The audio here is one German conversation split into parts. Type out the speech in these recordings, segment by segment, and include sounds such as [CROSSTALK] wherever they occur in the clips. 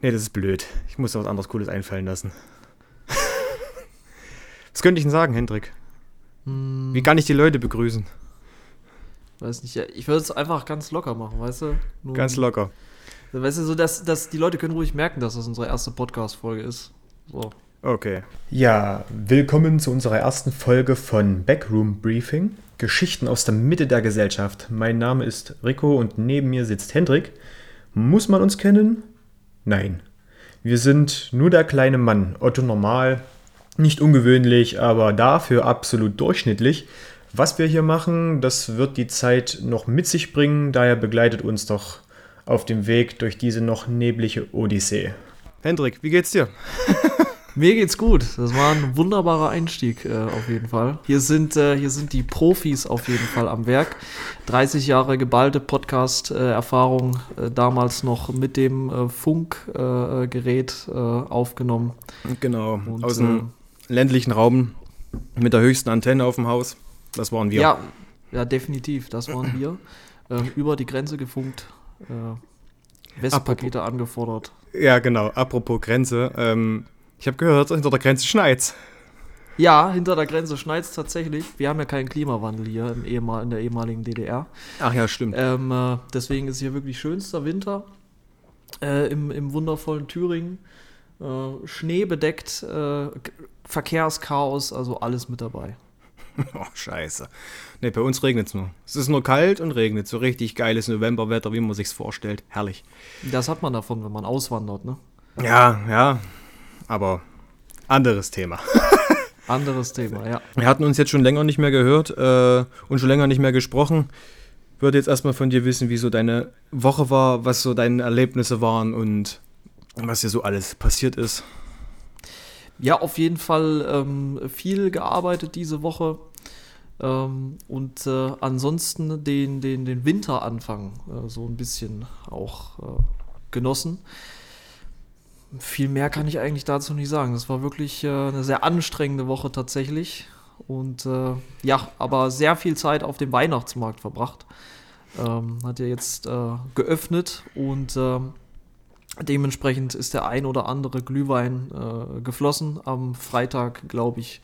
Nee, das ist blöd. Ich muss da was anderes Cooles einfallen lassen. [LAUGHS] was könnte ich denn sagen, Hendrik? Hm, Wie kann ich die Leute begrüßen? weiß nicht, ja, ich würde es einfach ganz locker machen, weißt du? Nur, Ganz locker. Weißt du, so dass, dass die Leute können ruhig merken, dass das unsere erste Podcast-Folge ist. So. Okay. Ja, willkommen zu unserer ersten Folge von Backroom Briefing. Geschichten aus der Mitte der Gesellschaft. Mein Name ist Rico und neben mir sitzt Hendrik. Muss man uns kennen? Nein. Wir sind nur der kleine Mann, Otto Normal. Nicht ungewöhnlich, aber dafür absolut durchschnittlich. Was wir hier machen, das wird die Zeit noch mit sich bringen, daher begleitet uns doch auf dem Weg durch diese noch neblige Odyssee. Hendrik, wie geht's dir? [LAUGHS] Mir geht's gut. Das war ein wunderbarer Einstieg äh, auf jeden Fall. Hier sind, äh, hier sind die Profis auf jeden Fall am Werk. 30 Jahre geballte Podcast-Erfahrung, äh, damals noch mit dem äh, Funkgerät äh, aufgenommen. Genau, Und, aus dem ländlichen Raum mit der höchsten Antenne auf dem Haus. Das waren wir. Ja, ja, definitiv. Das waren wir. [CLEARS THROAT] Ähm, über die Grenze gefunkt. Äh, Westpakete angefordert. Ja, genau. Apropos Grenze. Ähm, ich habe gehört, hinter der Grenze schneit's. Ja, hinter der Grenze schneit's tatsächlich. Wir haben ja keinen Klimawandel hier im ehemal in der ehemaligen DDR. Ach ja, stimmt. Ähm, äh, deswegen ist hier wirklich schönster Winter äh, im, im wundervollen Thüringen. Äh, schneebedeckt, äh, Verkehrschaos, also alles mit dabei. [LAUGHS] Oh, scheiße. Ne, bei uns regnet's nur. Es ist nur kalt und regnet. So richtig geiles Novemberwetter, wie man sich's vorstellt. Herrlich. Das hat man davon, wenn man auswandert, ne? Ja, ja. Aber anderes Thema. [LAUGHS] Anderes Thema, ja. Wir hatten uns jetzt schon länger nicht mehr gehört äh, und schon länger nicht mehr gesprochen. Würde jetzt erstmal von dir wissen, wie so deine Woche war, was so deine Erlebnisse waren und was dir so alles passiert ist. Ja, auf jeden Fall ähm, viel gearbeitet diese Woche. Ähm, und äh, ansonsten den, den, den Winteranfang äh, so ein bisschen auch äh, genossen. Viel mehr kann ich eigentlich dazu nicht sagen. Das war wirklich äh, eine sehr anstrengende Woche tatsächlich. Und äh, ja, aber sehr viel Zeit auf dem Weihnachtsmarkt verbracht. Ähm, hat ja jetzt äh, geöffnet und ähm, dementsprechend ist der ein oder andere Glühwein äh, geflossen. Am Freitag, glaube ich,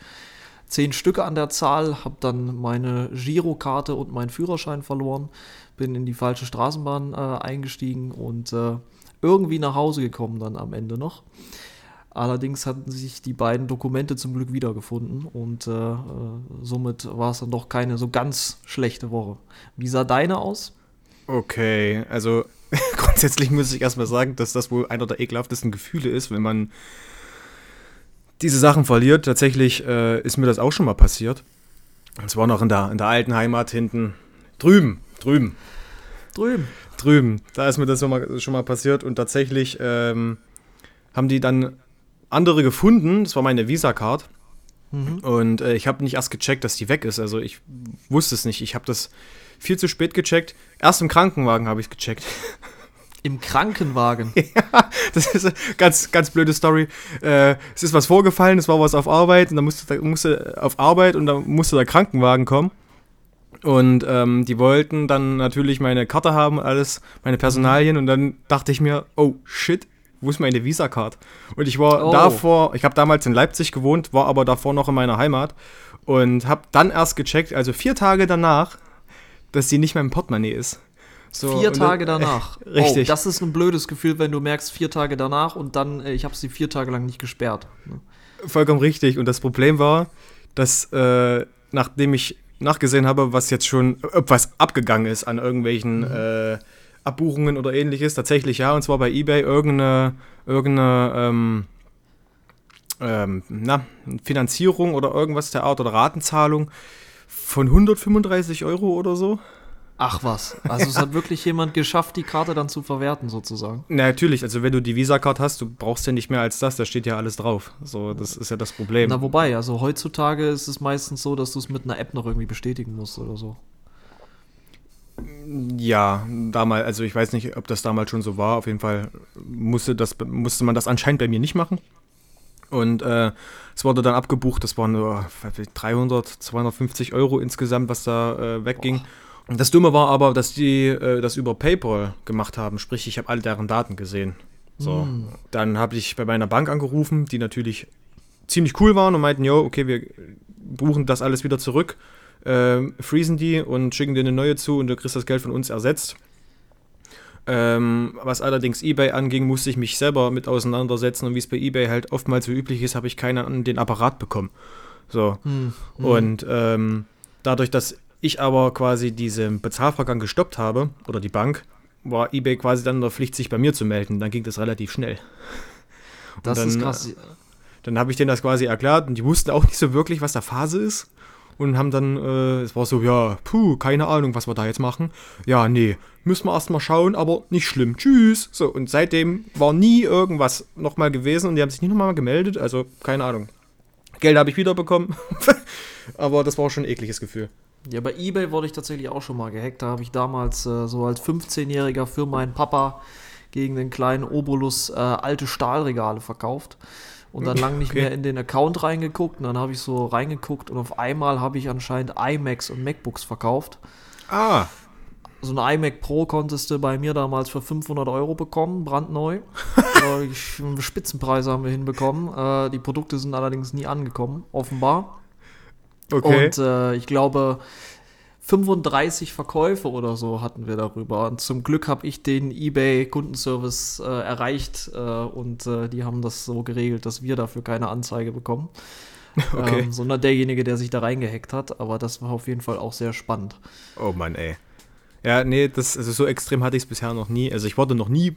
zehn Stücke an der Zahl. Habe dann meine Girokarte und meinen Führerschein verloren. Bin in die falsche Straßenbahn äh, eingestiegen und äh, irgendwie nach Hause gekommen dann am Ende noch. Allerdings hatten sich die beiden Dokumente zum Glück wiedergefunden und äh, äh, somit war es dann doch keine so ganz schlechte Woche. Wie sah deine aus? Okay, also [LAUGHS] grundsätzlich muss ich erstmal sagen, dass das wohl einer der ekelhaftesten Gefühle ist, wenn man diese Sachen verliert. Tatsächlich äh, ist mir das auch schon mal passiert. Und zwar noch in der, in der alten Heimat hinten. Drüben, drüben, Drüben. drüben. Da ist mir das schon mal, schon mal passiert und tatsächlich ähm, haben die dann andere gefunden. Das war meine Visa-Card. Mhm. Und äh, ich habe nicht erst gecheckt, dass die weg ist. Also ich wusste es nicht. Ich habe das viel zu spät gecheckt. Erst im Krankenwagen habe ich es gecheckt. [LAUGHS] Im Krankenwagen. [LAUGHS] Das ist eine ganz, ganz blöde Story. Äh, es ist was vorgefallen, es war was auf Arbeit und dann musste, musste auf Arbeit und dann musste der Krankenwagen kommen. Und ähm, die wollten dann natürlich meine Karte haben, alles, meine Personalien und dann dachte ich mir, oh shit, wo ist meine Visa-Card? Und ich war Oh. davor, ich habe damals in Leipzig gewohnt, war aber davor noch in meiner Heimat und habe dann erst gecheckt, also vier Tage danach, dass sie nicht mehr im Portemonnaie ist. So, vier und dann- Tage danach. [LAUGHS] Richtig. Oh, das ist ein blödes Gefühl, wenn du merkst, vier Tage danach und dann, äh, ich habe sie vier Tage lang nicht gesperrt. ne? Vollkommen richtig. Und das Problem war, dass äh, nachdem ich nachgesehen habe, was jetzt schon, ob was abgegangen ist an irgendwelchen äh, Abbuchungen oder ähnliches, tatsächlich ja, und zwar bei eBay irgendeine, irgendeine ähm, ähm, na, Finanzierung oder irgendwas der Art oder Ratenzahlung von 135 Euro oder so. Ach was. Also es hat wirklich jemand geschafft, die Karte dann zu verwerten, sozusagen. Na, natürlich, also wenn du die Visa-Card hast, du brauchst ja nicht mehr als das, da steht ja alles drauf. So, das ist ja das Problem. Na wobei, also heutzutage ist es meistens so, dass du es mit einer App noch irgendwie bestätigen musst oder so. Ja, damals, also ich weiß nicht, ob das damals schon so war. Auf jeden Fall musste, das, musste man das anscheinend bei mir nicht machen. Und äh, es wurde dann abgebucht, das waren nur 300, 250 Euro insgesamt, was da äh, wegging. Das Dumme war aber, dass die äh, das über PayPal gemacht haben, sprich, ich habe all deren Daten gesehen. So, mm. dann habe ich bei meiner Bank angerufen, die natürlich ziemlich cool waren und meinten, jo, okay, wir buchen das alles wieder zurück, äh, freezen die und schicken dir eine neue zu und du kriegst das Geld von uns ersetzt. Ähm, was allerdings eBay anging, musste ich mich selber mit auseinandersetzen und wie es bei eBay halt oftmals so üblich ist, habe ich keinen an den Apparat bekommen. So. Hm, hm. Und ähm, dadurch, dass ich aber quasi diesen Bezahlvorgang gestoppt habe, oder die Bank, war eBay quasi dann in der Pflicht, sich bei mir zu melden. Dann ging das relativ schnell. das dann, ist krass. Dann habe ich denen das quasi erklärt und die wussten auch nicht so wirklich, was da Phase ist und haben dann, äh, es war so, ja, puh, keine Ahnung, was wir da jetzt machen. Ja, nee, müssen wir erstmal schauen, aber nicht schlimm. Tschüss. So, und seitdem war nie irgendwas nochmal gewesen und die haben sich nie nochmal gemeldet, also keine Ahnung. Geld habe ich wiederbekommen, [LAUGHS] aber das war schon ein ekliges Gefühl. Ja, bei eBay wurde ich tatsächlich auch schon mal gehackt. Da habe ich damals äh, so als 15-Jähriger für meinen Papa gegen den kleinen Obolus äh, alte Stahlregale verkauft und dann lang nicht okay. mehr in den Account reingeguckt. Und dann habe ich so reingeguckt und auf einmal habe ich anscheinend iMacs und MacBooks verkauft. Ah. So ein iMac Pro konntest du bei mir damals für 500 Euro bekommen, brandneu. [LAUGHS] Spitzenpreise haben wir hinbekommen. Äh, die Produkte sind allerdings nie angekommen, offenbar. Okay. Und äh, ich glaube, 35 Verkäufe oder so hatten wir darüber. Und zum Glück habe ich den eBay-Kundenservice äh, erreicht äh, und äh, die haben das so geregelt, dass wir dafür keine Anzeige bekommen. [LAUGHS] Okay. Ähm, sondern derjenige, der sich da reingehackt hat. Aber das war auf jeden Fall auch sehr spannend. Oh Mann, ey. Ja, nee, das, also so extrem hatte ich es bisher noch nie. Also ich wurde noch nie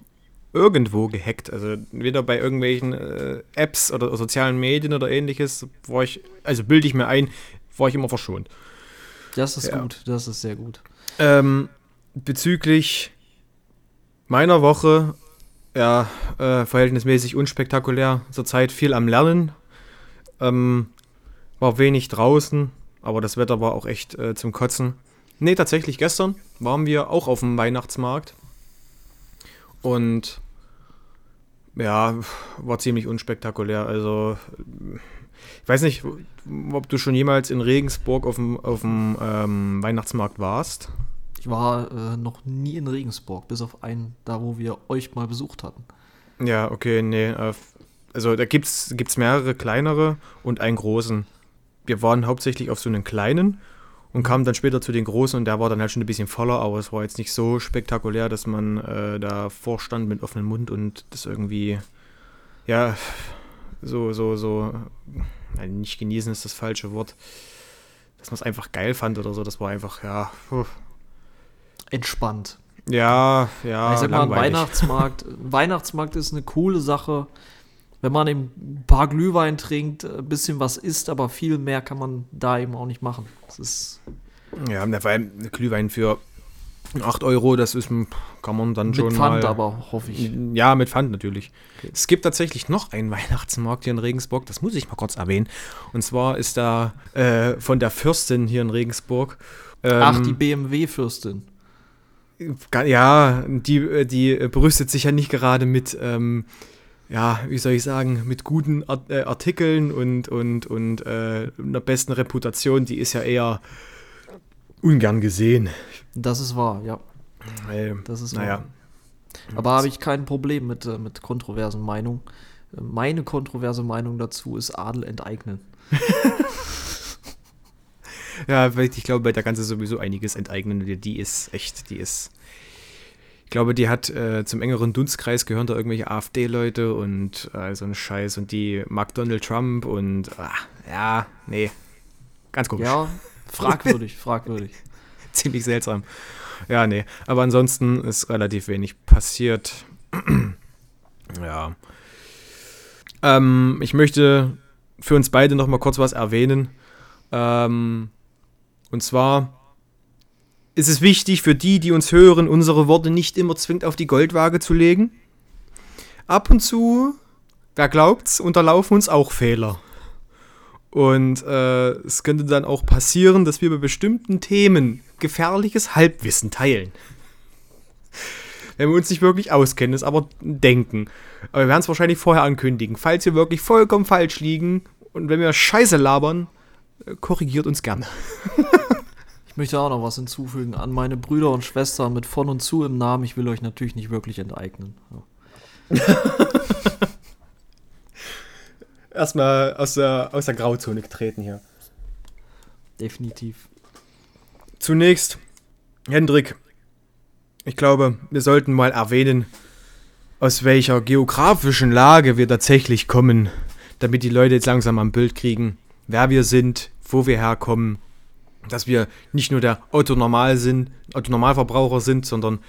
irgendwo gehackt. Also weder bei irgendwelchen äh, Apps oder sozialen Medien oder ähnliches, war ich, also bilde ich mir ein, war ich immer verschont. Das ist ja. gut, das ist sehr gut. Ähm, bezüglich meiner Woche, ja, äh, verhältnismäßig unspektakulär. Zurzeit viel am Lernen. Ähm, war wenig draußen, aber das Wetter war auch echt äh, zum Kotzen. Nee, tatsächlich gestern waren wir auch auf dem Weihnachtsmarkt. Und ja, war ziemlich unspektakulär. Also ich weiß nicht, ob du schon jemals in Regensburg auf dem, auf dem ähm, Weihnachtsmarkt warst. Ich war äh, noch nie in Regensburg, bis auf einen, da wo wir euch mal besucht hatten. Ja, okay, nee. Äh, also da gibt es mehrere kleinere und einen großen. Wir waren hauptsächlich auf so einen kleinen und kamen dann später zu den großen und der war dann halt schon ein bisschen voller, aber es war jetzt nicht so spektakulär, dass man äh, da vorstand mit offenem Mund und das irgendwie, ja, so, so, so, nein, nicht genießen ist das falsche Wort, dass man es einfach geil fand oder so. Das war einfach, ja. Puh. Entspannt. Ja, ja. Ich sag mal, ein Weihnachtsmarkt, [LAUGHS] Weihnachtsmarkt ist eine coole Sache. Wenn man eben ein paar Glühwein trinkt, ein bisschen was isst, aber viel mehr kann man da eben auch nicht machen. Das ist. Ja, vor allem Glühwein für 8 Euro, das ist, kann man dann mit schon. Mit Pfand mal, aber, hoffe ich. Ja, mit Pfand natürlich. Okay. Es gibt tatsächlich noch einen [LAUGHS] Weihnachtsmarkt hier in Regensburg, das muss ich mal kurz erwähnen. Und zwar ist da äh, von der Fürstin hier in Regensburg. Ähm, Ach, die BMW-Fürstin. Ja, die, die brüstet sich ja nicht gerade mit, ähm, ja, wie soll ich sagen, mit guten äh, Artikeln und, und, und äh, einer besten Reputation. Die ist ja eher ungern gesehen. Das ist wahr, ja. Weil, das ist naja. wahr. Aber habe ich kein Problem mit, äh, mit kontroversen Meinungen. Meine kontroverse Meinung dazu ist Adel enteignen. [LAUGHS] ja, ich glaube, bei der ganze sowieso einiges enteignen. Die ist echt, die ist. Ich glaube, die hat äh, zum engeren Dunstkreis gehören da irgendwelche AfD-Leute und äh, so ein Scheiß und die mag Donald Trump und ach, ja, nee. Ganz komisch. Ja, fragwürdig, [LAUGHS] fragwürdig. Ziemlich seltsam. Ja, nee. Aber ansonsten ist relativ wenig passiert. [CLEARS THROAT] ja. Ähm, ich möchte für uns beide noch mal kurz was erwähnen. Ähm, und zwar ist es wichtig für die, die uns hören, unsere Worte nicht immer zwingend auf die Goldwaage zu legen. Ab und zu, wer glaubt's, unterlaufen uns auch Fehler. Und äh, es könnte dann auch passieren, dass wir bei bestimmten Themen gefährliches Halbwissen teilen. Wenn wir uns nicht wirklich auskennen, es aber denken. Aber wir werden es wahrscheinlich vorher ankündigen. Falls wir wirklich vollkommen falsch liegen und wenn wir Scheiße labern, äh, korrigiert uns gerne. ich möchte auch noch was hinzufügen an meine Brüder und Schwestern mit von und zu im Namen. Ich will euch natürlich nicht wirklich enteignen. Ja. [LAUGHS] Erstmal aus der, aus der Grauzone getreten hier. Definitiv. Zunächst, Hendrik, ich glaube, wir sollten mal erwähnen, aus welcher geografischen Lage wir tatsächlich kommen, damit die Leute jetzt langsam am Bild kriegen, wer wir sind, wo wir herkommen, dass wir nicht nur der Autonormal sind, Autonormalverbraucher sind, sondern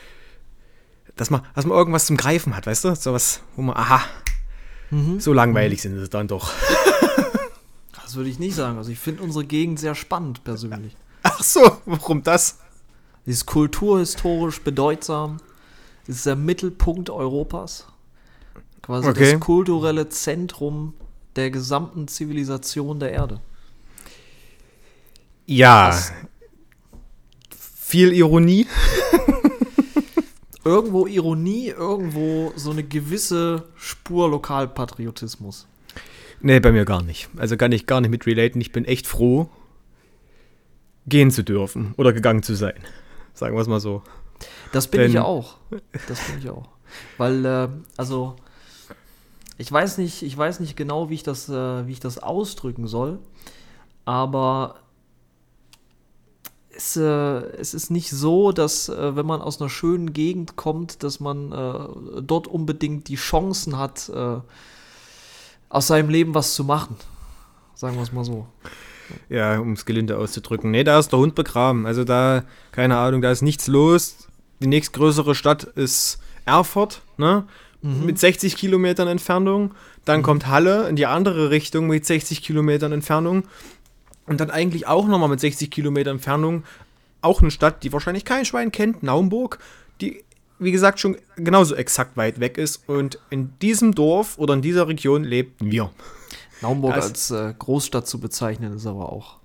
dass man, dass man irgendwas zum Greifen hat, weißt du? So was, wo man, aha, mhm. so langweilig sind es dann doch. [LAUGHS] Das würde ich nicht sagen. Also ich finde unsere Gegend sehr spannend persönlich. Ach so, warum das? Sie ist kulturhistorisch bedeutsam. Sie ist der Mittelpunkt Europas. Quasi okay. das kulturelle Zentrum der gesamten Zivilisation der Erde. Ja. Das viel Ironie. [LAUGHS] irgendwo Ironie, irgendwo so eine gewisse Spur Lokalpatriotismus. Nee, bei mir gar nicht. Also kann ich gar nicht mit relaten. Ich bin echt froh, gehen zu dürfen oder gegangen zu sein. Sagen wir es mal so. Das bin Denn, ich auch. Das bin ich auch. Weil, äh, also, ich weiß nicht, ich weiß nicht genau, wie ich das, äh, wie ich das ausdrücken soll, aber es, äh, es ist nicht so, dass äh, wenn man aus einer schönen Gegend kommt, dass man äh, dort unbedingt die Chancen hat, äh, aus seinem Leben was zu machen. Sagen wir es mal so. Ja, um es gelinde auszudrücken. Nee, da ist der Hund begraben. Also da, keine Ahnung, da ist nichts los. Die nächstgrößere Stadt ist Erfurt, ne? Mhm. Mit 60 Kilometern Entfernung. Dann mhm. kommt Halle in die andere Richtung mit 60 Kilometern Entfernung. Und dann eigentlich auch nochmal mit 60 Kilometern Entfernung auch eine Stadt, die wahrscheinlich kein Schwein kennt, Naumburg, die, wie gesagt, schon genauso exakt weit weg ist. Und in diesem Dorf oder in dieser Region lebten wir. Naumburg das, als äh, Großstadt zu bezeichnen, ist aber auch.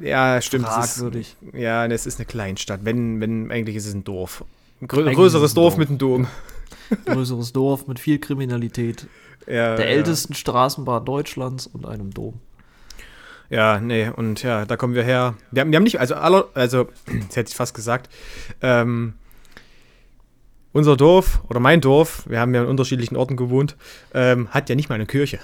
Ja, stimmt. Fragwürdig. Ist, ja, es ist eine Kleinstadt. Wenn, wenn, eigentlich ist es ein Dorf. Ein grö größeres Dorf, Dorf, mit einem Dom. [LAUGHS] Größeres Dorf mit viel Kriminalität. Ja, der ja. ältesten Straßenbahn Deutschlands und einem Dom. Ja, nee, und ja, da kommen wir her. Wir haben, wir haben nicht, also, aller, also, [CLEARS THROAT] jetzt hätte ich fast gesagt, ähm, unser Dorf oder mein Dorf, wir haben ja in unterschiedlichen Orten gewohnt, ähm, hat ja nicht mal eine Kirche.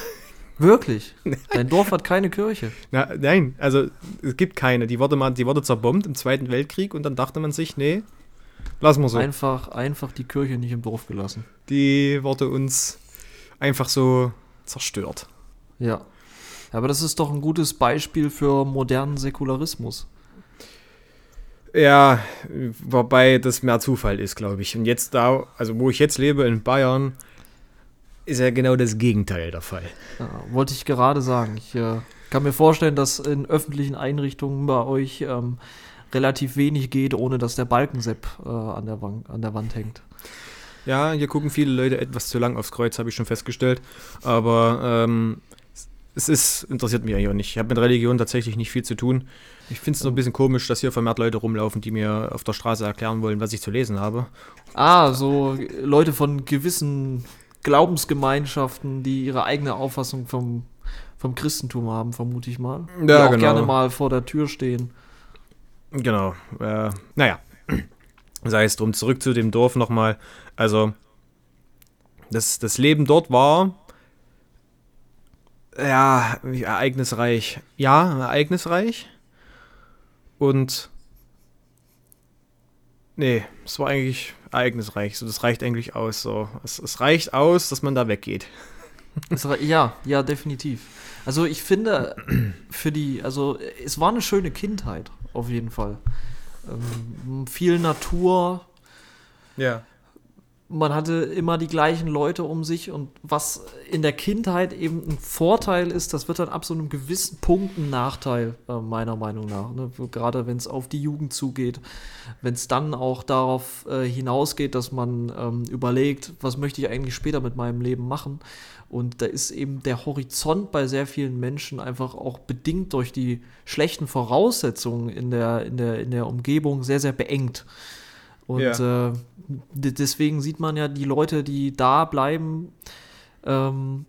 [LAUGHS] Wirklich? [LAUGHS] Dein Dorf hat keine Kirche? Na, nein, also es gibt keine. Die wurde, mal, die wurde zerbombt im Zweiten Weltkrieg und dann dachte man sich, nee, lassen wir so. Einfach, einfach die Kirche nicht im Dorf gelassen. Die wurde uns einfach so zerstört. Ja. Aber das ist doch ein gutes Beispiel für modernen Säkularismus. Ja, wobei das mehr Zufall ist, glaube ich. Und jetzt da, also wo ich jetzt lebe, in Bayern, ist ja genau das Gegenteil der Fall. Ja, wollte ich gerade sagen. Ich äh, kann mir vorstellen, dass in öffentlichen Einrichtungen bei euch ähm, relativ wenig geht, ohne dass der Balkensepp äh, an, der an der Wand hängt. Ja, hier gucken viele Leute etwas zu lang aufs Kreuz, habe ich schon festgestellt. Aber ähm, es ist, interessiert mich eigentlich auch nicht. Ich habe mit Religion tatsächlich nicht viel zu tun. Ich finde es nur ein bisschen komisch, dass hier vermehrt Leute rumlaufen, die mir auf der Straße erklären wollen, was ich zu lesen habe. Ah, so Leute von gewissen Glaubensgemeinschaften, die ihre eigene Auffassung vom, vom Christentum haben, vermute ich mal. Ja, die auch genau. gerne mal vor der Tür stehen. Genau. Äh, naja. Sei es drum, zurück zu dem Dorf nochmal. Also, das, das Leben dort war ja, ereignisreich. Ja, ereignisreich. Und nee, es war eigentlich ereignisreich. So, das reicht eigentlich aus. So, es, es reicht aus, dass man da weggeht. ja, ja, definitiv. Also ich finde, für die, also es war eine schöne Kindheit, auf jeden Fall. Ähm, viel Natur. Ja man hatte immer die gleichen Leute um sich und was in der Kindheit eben ein Vorteil ist, das wird dann ab so einem gewissen Punkt ein Nachteil, äh, meiner Meinung nach. Ne? Gerade wenn es auf die Jugend zugeht, wenn es dann auch darauf äh, hinausgeht, dass man ähm, überlegt, was möchte ich eigentlich später mit meinem Leben machen. Und da ist eben der Horizont bei sehr vielen Menschen einfach auch bedingt durch die schlechten Voraussetzungen in der, in der, in der Umgebung sehr, sehr beengt. Und ja. äh, deswegen sieht man ja die Leute, die da bleiben, ähm,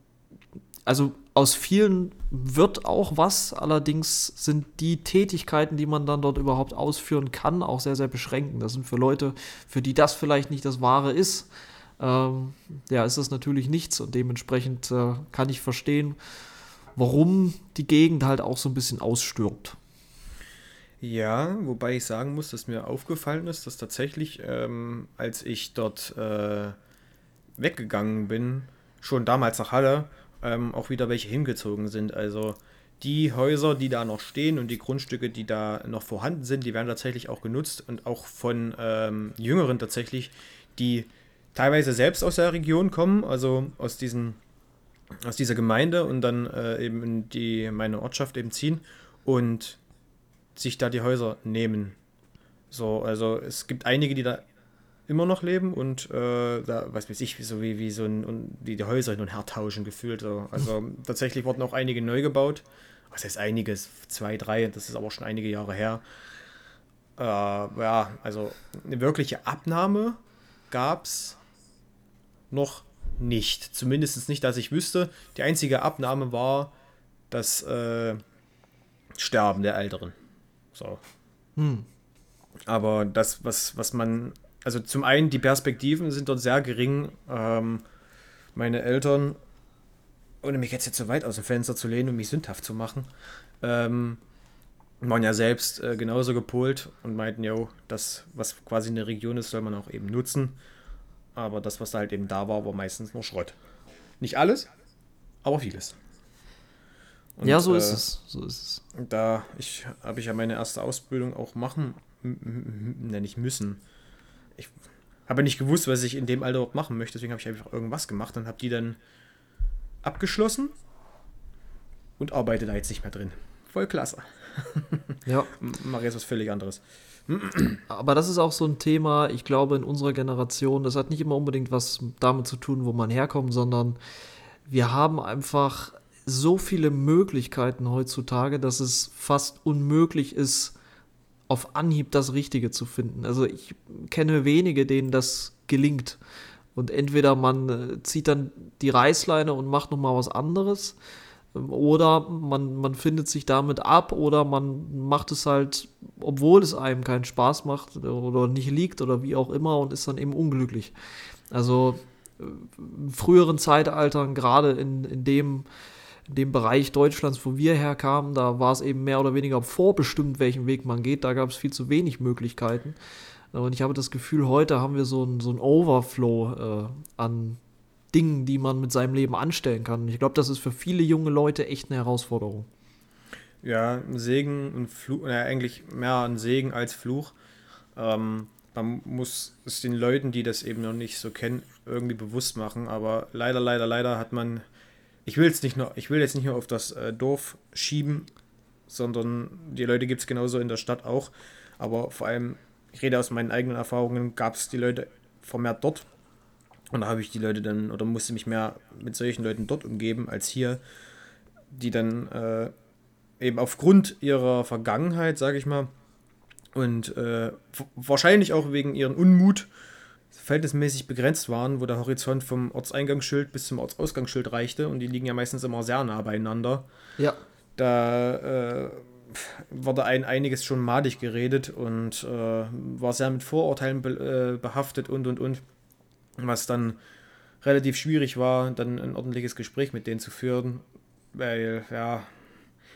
also aus vielen wird auch was, allerdings sind die Tätigkeiten, die man dann dort überhaupt ausführen kann, auch sehr, sehr beschränkt. Das sind für Leute, für die das vielleicht nicht das Wahre ist. ähm, ja, ist das natürlich nichts und dementsprechend äh, kann ich verstehen, warum die Gegend halt auch so ein bisschen ausstirbt. Ja, wobei ich sagen muss, dass mir aufgefallen ist, dass tatsächlich, ähm, als ich dort äh, weggegangen bin, schon damals nach Halle, ähm, auch wieder welche hingezogen sind. Also die Häuser, die da noch stehen und die Grundstücke, die da noch vorhanden sind, die werden tatsächlich auch genutzt und auch von ähm, Jüngeren tatsächlich, die teilweise selbst aus der Region kommen, also aus diesen aus dieser Gemeinde und dann äh, eben in die meine Ortschaft eben ziehen und sich da die Häuser nehmen. So, also es gibt einige, die da immer noch leben und äh, da, was weiß ich, so wie, wie so ein, und wie die Häuser hin und her tauschen gefühlt. So. Also [LAUGHS] tatsächlich wurden auch einige neu gebaut. Was heißt einiges? Zwei, drei, das ist aber schon einige Jahre her. Äh, ja, also eine wirkliche Abnahme gab es noch nicht. Zumindest nicht, dass ich wüsste. Die einzige Abnahme war das äh, Sterben der Älteren. So. Hm. Aber das, was, was man also zum einen, die Perspektiven sind dort sehr gering. Ähm, meine Eltern, ohne mich jetzt, jetzt so weit aus dem Fenster zu lehnen und mich sündhaft zu machen, ähm, waren ja selbst äh, genauso gepolt und meinten, jo, das, was quasi in der Region ist, soll man auch eben nutzen. Aber das, was da halt eben da war, war meistens nur Schrott. Nicht alles, aber vieles. Und, ja, so äh, ist es. So ist es. Da ich, habe ich ja meine erste Ausbildung auch machen, nenne ich müssen ich habe nicht gewusst, was ich in dem Alter überhaupt machen möchte, deswegen habe ich einfach irgendwas gemacht und habe die dann abgeschlossen und arbeite da jetzt nicht mehr drin. Voll klasse. [LAUGHS] Ja. Mache jetzt was völlig anderes. Aber das ist auch so ein Thema, ich glaube, in unserer Generation, das hat nicht immer unbedingt was damit zu tun, wo man herkommt, sondern wir haben einfach so viele Möglichkeiten heutzutage, dass es fast unmöglich ist, auf Anhieb das Richtige zu finden. Also ich kenne wenige, denen das gelingt. Und entweder man äh, zieht dann die Reißleine und macht nochmal was anderes, ähm, oder man, man findet sich damit ab, oder man macht es halt, obwohl es einem keinen Spaß macht oder nicht liegt oder wie auch immer und ist dann eben unglücklich. Also äh, in früheren Zeitaltern, gerade in, in dem dem Bereich Deutschlands, wo wir herkamen, da war es eben mehr oder weniger vorbestimmt, welchen Weg man geht. Da gab es viel zu wenig Möglichkeiten. Und ich habe das Gefühl, heute haben wir so ein, so ein Overflow äh, an Dingen, die man mit seinem Leben anstellen kann. Und ich glaube, das ist für viele junge Leute echt eine Herausforderung. Ja, Segen und Fluch, äh, eigentlich mehr ein Segen als Fluch. Ähm, man muss es den Leuten, die das eben noch nicht so kennen, irgendwie bewusst machen. Aber leider, leider, leider hat man ich will jetzt nicht nur, ich will jetzt nicht nur auf das äh, Dorf schieben, sondern die Leute gibt es genauso in der Stadt auch. Aber vor allem, ich rede aus meinen eigenen Erfahrungen, gab es die Leute vermehrt dort. Und da habe ich die Leute dann, oder musste mich mehr mit solchen Leuten dort umgeben als hier, die dann äh, eben aufgrund ihrer Vergangenheit, sage ich mal, und äh, wahrscheinlich auch wegen ihren Unmut verhältnismäßig begrenzt waren, wo der Horizont vom Ortseingangsschild bis zum Ortsausgangsschild reichte und die liegen ja meistens immer sehr nah beieinander. Ja. Da äh, wurde ein einiges schon madig geredet und äh, war sehr mit Vorurteilen be äh, behaftet und und und. Was dann relativ schwierig war, dann ein ordentliches Gespräch mit denen zu führen, weil, ja,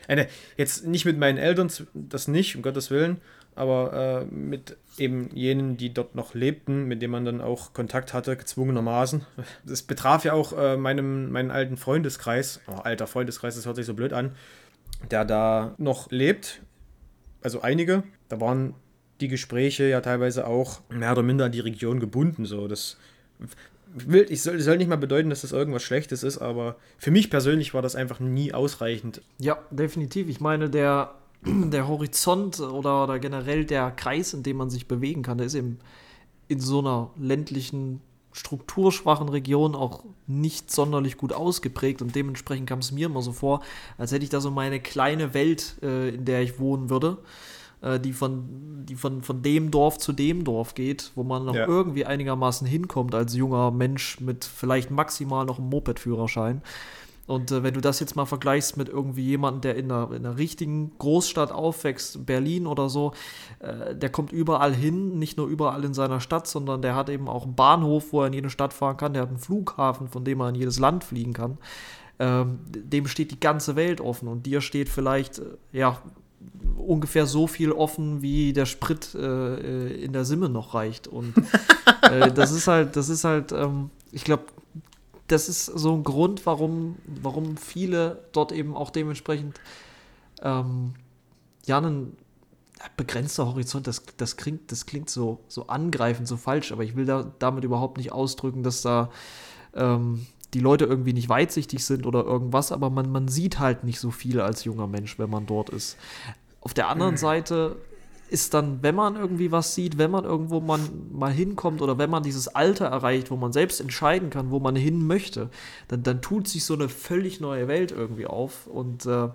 eine, jetzt nicht mit meinen Eltern, das nicht, um Gottes Willen, aber äh, mit eben jenen, die dort noch lebten, mit denen man dann auch Kontakt hatte, gezwungenermaßen. Das betraf ja auch äh, meinem, meinen alten Freundeskreis, oh, alter Freundeskreis, das hört sich so blöd an, der da noch lebt, also einige, da waren die Gespräche ja teilweise auch mehr oder minder an die Region gebunden, so, das will, ich soll, soll nicht mal bedeuten, dass das irgendwas Schlechtes ist, aber für mich persönlich war das einfach nie ausreichend. Ja, definitiv. Ich meine, der [CLEARS THROAT] der Horizont oder, oder generell der Kreis, in dem man sich bewegen kann, der ist eben in so einer ländlichen, strukturschwachen Region auch nicht sonderlich gut ausgeprägt und dementsprechend kam es mir immer so vor, als hätte ich da so meine kleine Welt, äh, in der ich wohnen würde, äh, die, von, die von, von dem Dorf zu dem Dorf geht, wo man noch ja. irgendwie einigermaßen hinkommt als junger Mensch mit vielleicht maximal noch einem Moped-Führerschein. Und äh, wenn du das jetzt mal vergleichst mit irgendwie jemandem, der in einer, in einer richtigen Großstadt aufwächst, Berlin oder so, äh, der kommt überall hin, nicht nur überall in seiner Stadt, sondern der hat eben auch einen Bahnhof, wo er in jede Stadt fahren kann, der hat einen Flughafen, von dem er in jedes Land fliegen kann. Ähm, dem steht die ganze Welt offen und dir steht vielleicht, äh, ja, ungefähr so viel offen, wie der Sprit äh, in der Simme noch reicht. Und äh, das ist halt, das ist halt, ähm, ich glaube, das ist so ein Grund, warum, warum viele dort eben auch dementsprechend ähm, ja einen begrenzter Horizont, das, das, klingt, das klingt so, so angreifend, so falsch, aber ich will da, damit überhaupt nicht ausdrücken, dass da ähm, die Leute irgendwie nicht weitsichtig sind oder irgendwas, aber man, man sieht halt nicht so viel als junger Mensch, wenn man dort ist. Auf der anderen mhm. Seite ist dann, wenn man irgendwie was sieht, wenn man irgendwo man mal hinkommt oder wenn man dieses Alter erreicht, wo man selbst entscheiden kann, wo man hin möchte, dann, dann tut sich so eine völlig neue Welt irgendwie auf. Und äh,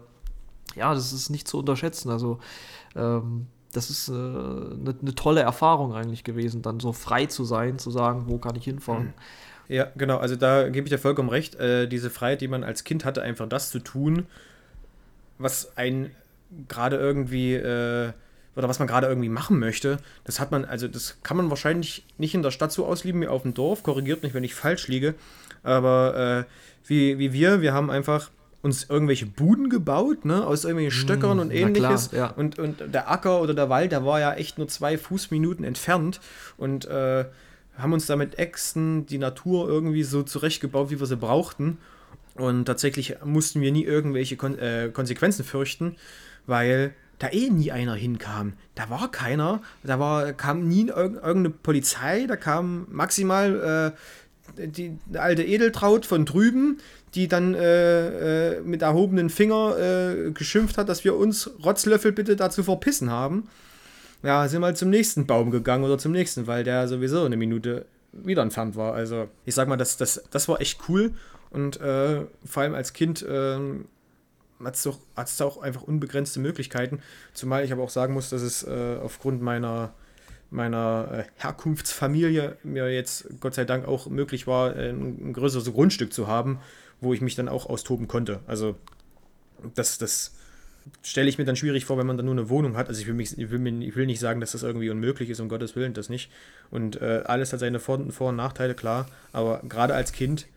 ja, das ist nicht zu unterschätzen. Also ähm, das ist äh, eine, eine, tolle Erfahrung eigentlich gewesen, dann so frei zu sein, zu sagen, wo kann ich hinfahren. Ja, genau, also da gebe ich dir vollkommen recht. Äh, diese Freiheit, die man als Kind hatte, einfach das zu tun, was ein gerade irgendwie äh, oder was man gerade irgendwie machen möchte, das hat man, also das kann man wahrscheinlich nicht in der Stadt so ausleben wie auf dem Dorf. Korrigiert mich, wenn ich falsch liege. Aber äh, wie, wie wir, wir haben einfach uns irgendwelche Buden gebaut, ne, aus irgendwelchen hm, Stöckern und ähnliches. Klar, ja. und, und der Acker oder der Wald, der war ja echt nur zwei Fußminuten entfernt. Und äh, haben uns da mit Äxten die Natur irgendwie so zurechtgebaut, wie wir sie brauchten. Und tatsächlich mussten wir nie irgendwelche Kon äh, Konsequenzen fürchten, weil da eh nie einer hinkam. Da war keiner, da war, kam nie irg irgendeine Polizei, da kam maximal äh, die, alte Edeltraut von drüben, die dann äh, äh, mit erhobenen Finger äh, geschimpft hat, dass wir uns Rotzlöffel bitte dazu verpissen haben. Ja, sind wir halt zum nächsten Baum gegangen oder zum nächsten, weil der sowieso eine Minute wieder entfernt war. Also ich sag mal, das, das, das war echt cool und äh, vor allem als Kind ähm, hat es doch, auch einfach unbegrenzte Möglichkeiten. Zumal ich aber auch sagen muss, dass es äh, aufgrund meiner, meiner äh, Herkunftsfamilie mir jetzt Gott sei Dank auch möglich war, äh, ein, ein größeres Grundstück zu haben, wo ich mich dann auch austoben konnte. Also das, das stelle ich mir dann schwierig vor, wenn man dann nur eine Wohnung hat. Also ich will, mich, ich will, mir, ich will nicht sagen, dass das irgendwie unmöglich ist, um Gottes Willen, das nicht. Und äh, alles hat seine Vor-, Vor und Nachteile, klar. Aber gerade als Kind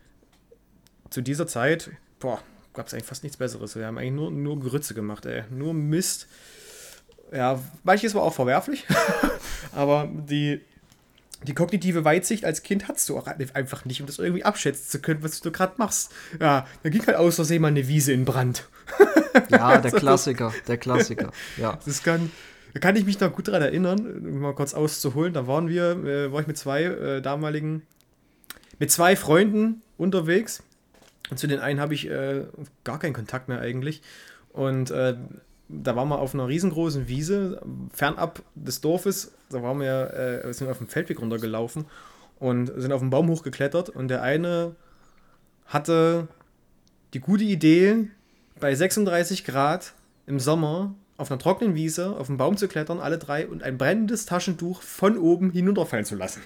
zu dieser Zeit, boah, gab es eigentlich fast nichts Besseres. Wir haben eigentlich nur, nur Grütze gemacht, ey. Nur Mist. Ja, manches war auch verwerflich, [LAUGHS] aber die, die kognitive Weitsicht als Kind hast du auch einfach nicht, um das irgendwie abschätzen zu können, was du gerade machst. Ja, da ging halt aus Versehen mal eine Wiese in Brand. Ja, [LAUGHS] der Klassiker, der Klassiker, ja. [LAUGHS] Das kann, da kann ich mich noch gut daran erinnern, um mal kurz auszuholen. Da waren wir, äh, war ich mit zwei äh, damaligen, mit zwei Freunden unterwegs zu den einen habe ich äh, gar keinen Kontakt mehr eigentlich. Und äh, da waren wir auf einer riesengroßen Wiese, fernab des Dorfes. Da waren wir, äh, sind auf dem Feldweg runtergelaufen und sind auf den Baum hochgeklettert. Und der eine hatte die gute Idee, bei 36 Grad im Sommer auf einer trockenen Wiese auf den Baum zu klettern, alle drei, und ein brennendes Taschentuch von oben hinunterfallen zu lassen.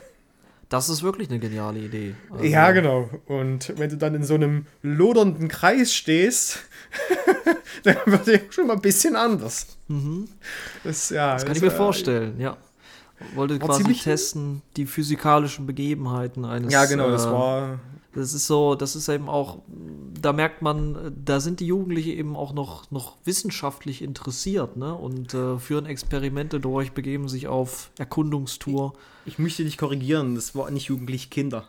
Das ist wirklich eine geniale Idee. Also ja, genau. Und wenn du dann in so einem lodernden Kreis stehst, [LAUGHS] dann wird ja schon mal ein bisschen anders. Mhm. Das, ja, das kann das, ich mir äh, vorstellen, ja. Wollte quasi testen die physikalischen Begebenheiten eines. Ja, genau, das äh, war das ist so, das ist eben auch, da merkt man, da sind die Jugendlichen eben auch noch, noch wissenschaftlich interessiert, ne? Und äh, führen Experimente durch, begeben sich auf Erkundungstour. Ich, ich möchte dich korrigieren, das war nicht jugendlich Kinder.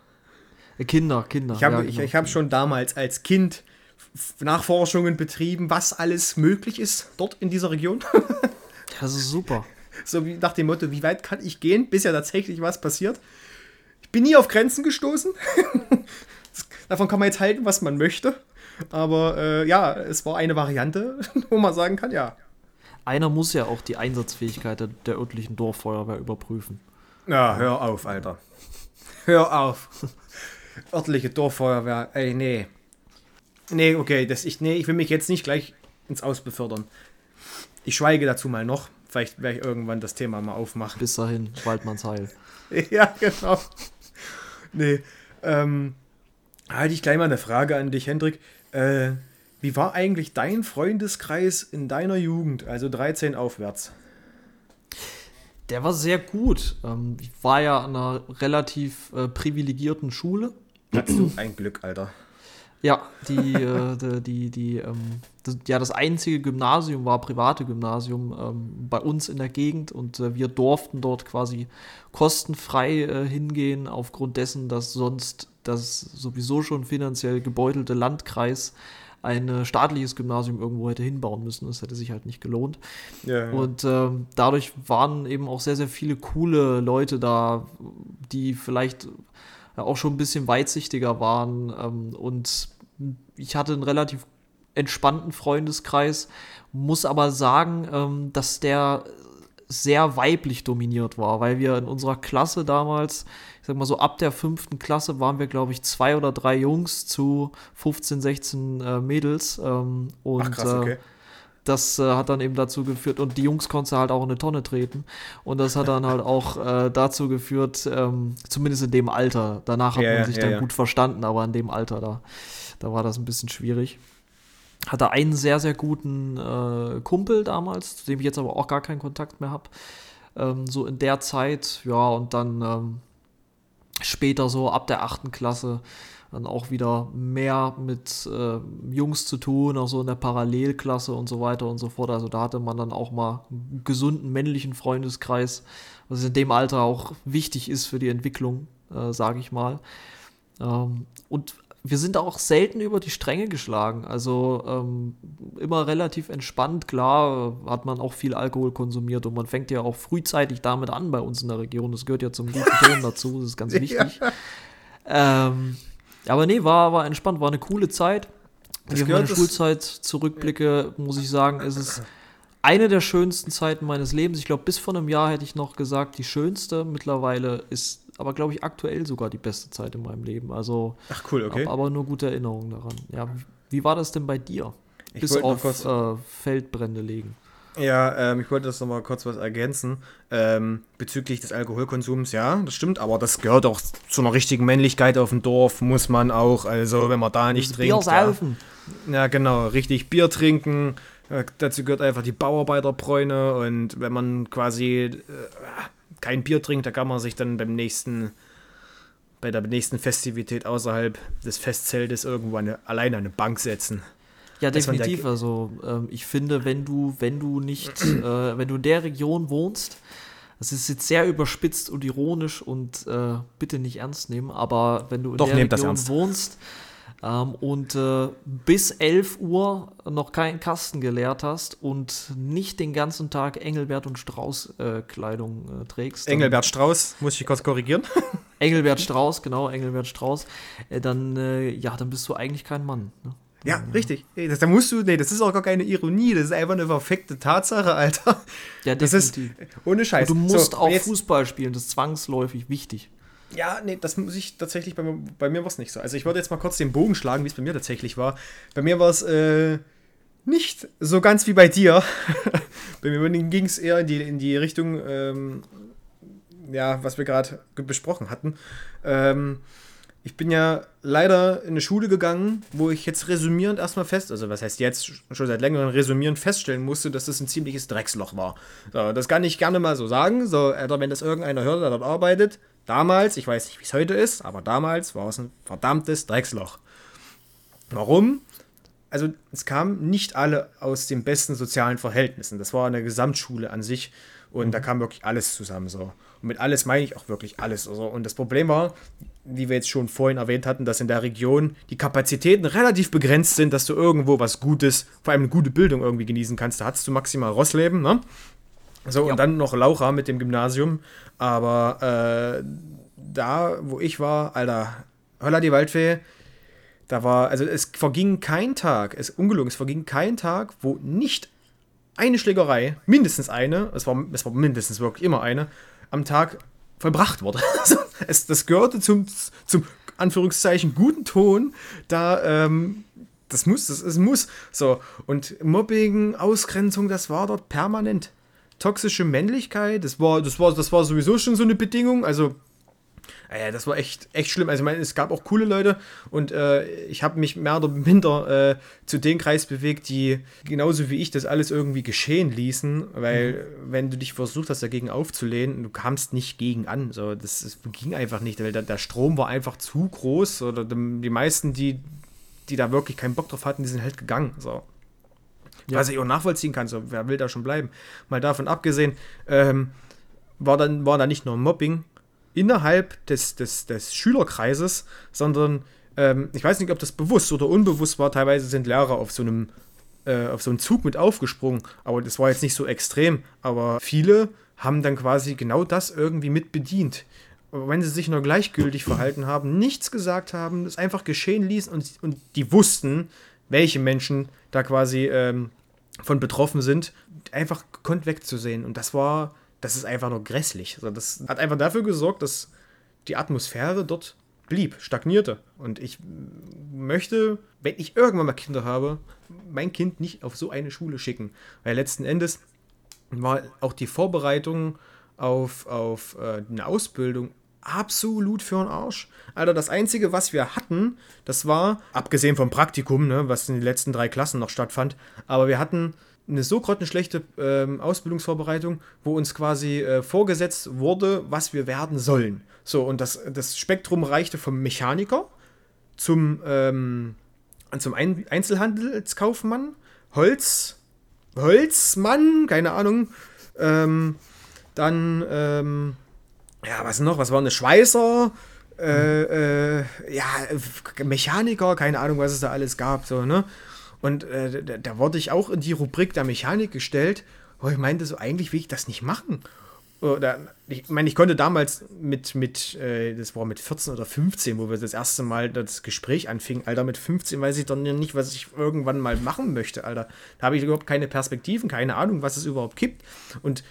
Äh, Kinder, Kinder. Ich habe ja, genau. ich, ich hab schon damals als Kind Nachforschungen betrieben, was alles möglich ist dort in dieser Region. [LAUGHS] das ist super. So wie nach dem Motto, wie weit kann ich gehen, bis ja tatsächlich was passiert. Ich bin nie auf Grenzen gestoßen. [LAUGHS] Davon kann man jetzt halten, was man möchte. Aber äh, ja, es war eine Variante, [LAUGHS] wo man sagen kann, ja. Einer muss ja auch die Einsatzfähigkeit der, der örtlichen Dorffeuerwehr überprüfen. Ja, hör auf, Alter. Hör auf. Örtliche Dorffeuerwehr, ey, nee. Nee, okay, das, ich, nee, ich will mich jetzt nicht gleich ins Aus befördern. Ich schweige dazu mal noch. Vielleicht werde ich irgendwann das Thema mal aufmachen. Bis dahin, Waldmanns Heil. [LAUGHS] ja, genau. Nee, ähm, Halte ich gleich mal eine Frage an dich, Hendrik. Äh, wie war eigentlich dein Freundeskreis in deiner Jugend, also 13 aufwärts? Der war sehr gut. Ähm, ich war ja an einer relativ äh, privilegierten Schule. Hattest du ein Glück, Alter. Ja, die, äh, die, die, die ähm, das, ja, das einzige Gymnasium war private Gymnasium ähm, bei uns in der Gegend und äh, wir durften dort quasi kostenfrei äh, hingehen, aufgrund dessen, dass sonst das sowieso schon finanziell gebeutelte Landkreis ein äh, staatliches Gymnasium irgendwo hätte hinbauen müssen. Das hätte sich halt nicht gelohnt. Ja, ja. Und ähm, dadurch waren eben auch sehr, sehr viele coole Leute da, die vielleicht auch schon ein bisschen weitsichtiger waren. Ähm, und ich hatte einen relativ entspannten Freundeskreis, muss aber sagen, ähm, dass der sehr weiblich dominiert war, weil wir in unserer Klasse damals, ich sag mal so ab der fünften Klasse waren wir, glaube ich, zwei oder drei Jungs zu 15, 16 äh, Mädels. Ähm, und Ach, krass, okay. äh, das äh, hat dann eben dazu geführt, und die Jungs konnten halt auch in eine Tonne treten. Und das hat dann halt auch äh, dazu geführt, ähm, zumindest in dem Alter. Danach hat ja, man sich ja, dann ja. gut verstanden, aber in dem Alter, da, da war das ein bisschen schwierig. Hatte einen sehr, sehr guten äh, Kumpel damals, zu dem ich jetzt aber auch gar keinen Kontakt mehr habe. Ähm, so in der Zeit, ja, und dann ähm, später so ab der achten Klasse dann auch wieder mehr mit äh, Jungs zu tun, auch so in der Parallelklasse und so weiter und so fort. Also da hatte man dann auch mal einen gesunden männlichen Freundeskreis, was in dem Alter auch wichtig ist für die Entwicklung, äh, sage ich mal. Ähm, und wir sind auch selten über die Stränge geschlagen. Also ähm, immer relativ entspannt. Klar äh, hat man auch viel Alkohol konsumiert und man fängt ja auch frühzeitig damit an bei uns in der Region. Das gehört ja zum guten Ton dazu. Das ist ganz [LAUGHS] wichtig. Ja. Ähm, aber nee, war, war entspannt, war eine coole Zeit. Wenn ich auf meine Schulzeit zurückblicke, muss ich sagen, ist es eine der schönsten Zeiten meines Lebens. Ich glaube, bis vor einem Jahr hätte ich noch gesagt, die schönste. Mittlerweile ist aber, glaube ich, aktuell sogar die beste Zeit in meinem Leben. Also, Ach cool, okay. aber nur gute Erinnerungen daran. Ja, wie war das denn bei dir? Ich bis auf äh, Feldbrände legen. Ja, ähm, ich wollte das nochmal kurz was ergänzen. Ähm, bezüglich des Alkoholkonsums, ja, das stimmt, aber das gehört auch zu einer richtigen Männlichkeit auf dem Dorf, muss man auch, also wenn man da nicht das trinkt. Bier saufen. Ja, ja, genau, richtig Bier trinken. Äh, dazu gehört einfach die Bauarbeiterbräune und wenn man quasi äh, kein Bier trinkt, da kann man sich dann beim nächsten, bei der nächsten Festivität außerhalb des Festzeltes irgendwo eine, alleine eine Bank setzen. Ja, definitiv. Also ähm, ich finde, wenn du, wenn du nicht, äh, wenn du in der Region wohnst, das ist jetzt sehr überspitzt und ironisch und äh, bitte nicht ernst nehmen, aber wenn du in Doch, der Region wohnst ähm, und äh, bis 11 Uhr noch keinen Kasten geleert hast und nicht den ganzen Tag Engelbert und Strauß äh, Kleidung äh, trägst. Engelbert Strauß, muss ich kurz korrigieren. [LAUGHS] Engelbert Strauß, genau, Engelbert Strauß, äh, dann, äh, ja, dann bist du eigentlich kein Mann. Ne? Ja, richtig. Das, da musst du, nee, das ist auch gar keine Ironie, das ist einfach eine perfekte Tatsache, Alter. Ja, definitiv. Das ist ohne Scheiß. Und du musst so, auch jetzt, Fußball spielen, das ist zwangsläufig wichtig. Ja, nee, das muss ich tatsächlich, bei mir, bei mir war es nicht so. Also ich wollte jetzt mal kurz den Bogen schlagen, wie es bei mir tatsächlich war. Bei mir war es äh, nicht so ganz wie bei dir. [LAUGHS] bei mir ging es eher in die, in die Richtung, ähm, ja, was wir gerade besprochen hatten. Ähm, ich bin ja leider in eine Schule gegangen, wo ich jetzt resümierend erstmal fest, also was heißt jetzt schon seit längerem resümierend feststellen musste, dass das ein ziemliches Drecksloch war. So, das kann ich gerne mal so sagen. So, Alter, wenn das irgendeiner hört, der dort arbeitet, damals, ich weiß nicht, wie es heute ist, aber damals war es ein verdammtes Drecksloch. Warum? Also, es kamen nicht alle aus den besten sozialen Verhältnissen. Das war eine Gesamtschule an sich und mhm. da kam wirklich alles zusammen so. Und mit alles meine ich auch wirklich alles. Also, und das Problem war, wie wir jetzt schon vorhin erwähnt hatten, dass in der Region die Kapazitäten relativ begrenzt sind, dass du irgendwo was Gutes, vor allem eine gute Bildung irgendwie genießen kannst. Da hattest du maximal Rossleben, ne? So, ja. und dann noch Laura mit dem Gymnasium. Aber äh, da, wo ich war, Alter, Höller die Waldfee, da war, also es verging kein Tag, es ungelungen, es verging kein Tag, wo nicht eine Schlägerei, mindestens eine, es war, es war mindestens wirklich immer eine, am Tag vollbracht wurde. [LAUGHS] Also, es, das gehörte zum, zum Anführungszeichen guten Ton, da ähm, das muss, das, es muss. So, und Mobbing, Ausgrenzung, das war dort permanent. Toxische Männlichkeit, das war, das war, das war sowieso schon so eine Bedingung. Also, Ja, das war echt, echt schlimm. Also ich meine, es gab auch coole Leute und äh, ich habe mich mehr oder minder äh, zu dem Kreis bewegt, die genauso wie ich das alles irgendwie geschehen ließen, weil mhm. wenn du dich versucht hast, dagegen aufzulehnen, du kamst nicht gegen an. So, das, das ging einfach nicht, weil der, der Strom war einfach zu groß oder die meisten, die, die da wirklich keinen Bock drauf hatten, die sind halt gegangen. So. Ja. Was ich auch nachvollziehen kann, so, wer will da schon bleiben? Mal davon abgesehen, ähm, war dann, war da nicht nur Mobbing innerhalb des, des, des Schülerkreises, sondern ähm, ich weiß nicht, ob das bewusst oder unbewusst war. Teilweise sind Lehrer auf so einem äh, auf so einen Zug mit aufgesprungen, aber das war jetzt nicht so extrem. Aber viele haben dann quasi genau das irgendwie mit bedient. wenn sie sich nur gleichgültig verhalten haben, nichts gesagt haben, es einfach geschehen ließen und, und die wussten, welche Menschen da quasi ähm, von betroffen sind, einfach gekonnt wegzusehen. Und das war, das ist einfach nur grässlich. Also das hat einfach dafür gesorgt, dass die Atmosphäre dort blieb, stagnierte. Und ich möchte, wenn ich irgendwann mal Kinder habe, mein Kind nicht auf so eine Schule schicken. Weil letzten Endes war auch die Vorbereitung auf, auf äh, eine Ausbildung absolut für den Arsch. Alter, das Einzige, was wir hatten, das war, abgesehen vom Praktikum, ne, was in den letzten drei Klassen noch stattfand, aber wir hatten eine so grottenschlechte ähm, Ausbildungsvorbereitung, wo uns quasi äh, vorgesetzt wurde, was wir werden sollen. So, und das, das Spektrum reichte vom Mechaniker zum, ähm, zum Ein Einzelhandelskaufmann, Holz, Holzmann, keine Ahnung, ähm, dann, ähm, ja, was noch? Was war eine Schweißer? Äh, äh, ja, Mechaniker, keine Ahnung, was es da alles gab, so, ne? Und äh, da, da, wurde ich auch in die Rubrik der Mechanik gestellt, wo ich meinte, so eigentlich will ich das nicht machen. Oder, ich meine, ich konnte damals mit, mit äh, das war mit 14 oder 15, wo wir das erste Mal das Gespräch anfingen. Alter, mit 15 weiß ich dann nicht, was ich irgendwann mal machen möchte, Alter. Da habe ich überhaupt keine Perspektiven, keine Ahnung, was es überhaupt gibt. Und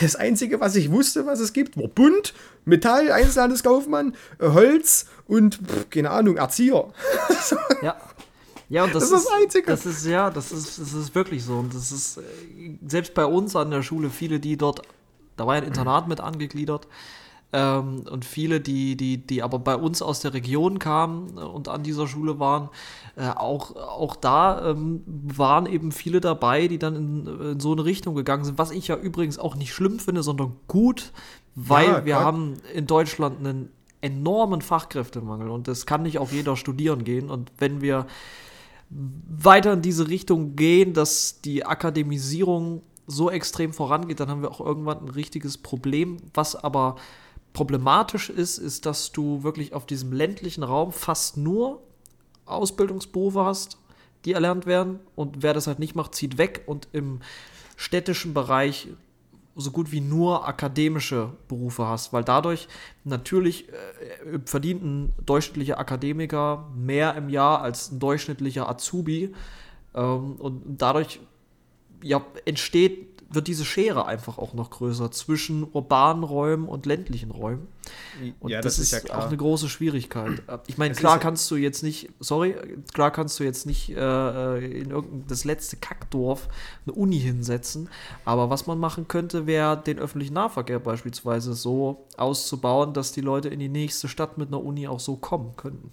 das Einzige, was ich wusste, was es gibt, war Bunt, Metall, Einzelhandelskaufmann, äh, Holz und, pff, keine Ahnung, Erzieher. [LAUGHS] ja. Ja, und das, das ist das Einzige. Das ist, ja, das ist, das ist wirklich so. Und das ist, äh, selbst bei uns an der Schule, viele, die dort, da war ein Internat mit angegliedert, ähm, und viele, die, die, die aber bei uns aus der Region kamen und an dieser Schule waren, äh, auch, auch da ähm, waren eben viele dabei, die dann in, in, so eine Richtung gegangen sind, was ich ja übrigens auch nicht schlimm finde, sondern gut, weil ja, wir haben in Deutschland einen enormen Fachkräftemangel und es kann nicht auf jeder studieren gehen. Und wenn wir weiter in diese Richtung gehen, dass die Akademisierung so extrem vorangeht, dann haben wir auch irgendwann ein richtiges Problem, was aber problematisch ist, ist, dass du wirklich auf diesem ländlichen Raum fast nur Ausbildungsberufe hast, die erlernt werden. Und wer das halt nicht macht, zieht weg. Und im städtischen Bereich so gut wie nur akademische Berufe hast, weil dadurch natürlich äh, verdient ein durchschnittlicher Akademiker mehr im Jahr als ein durchschnittlicher Azubi. Ähm, und dadurch ja, entsteht wird diese Schere einfach auch noch größer zwischen urbanen Räumen und ländlichen Räumen. Und ja, das, das, ist, ja auch eine große Schwierigkeit. Ich meine, klar kannst du jetzt nicht, sorry, klar kannst du jetzt nicht äh, in irgendein das letzte Kackdorf eine Uni hinsetzen, aber was man machen könnte, wäre den öffentlichen Nahverkehr beispielsweise so auszubauen, dass die Leute in die nächste Stadt mit einer Uni auch so kommen könnten.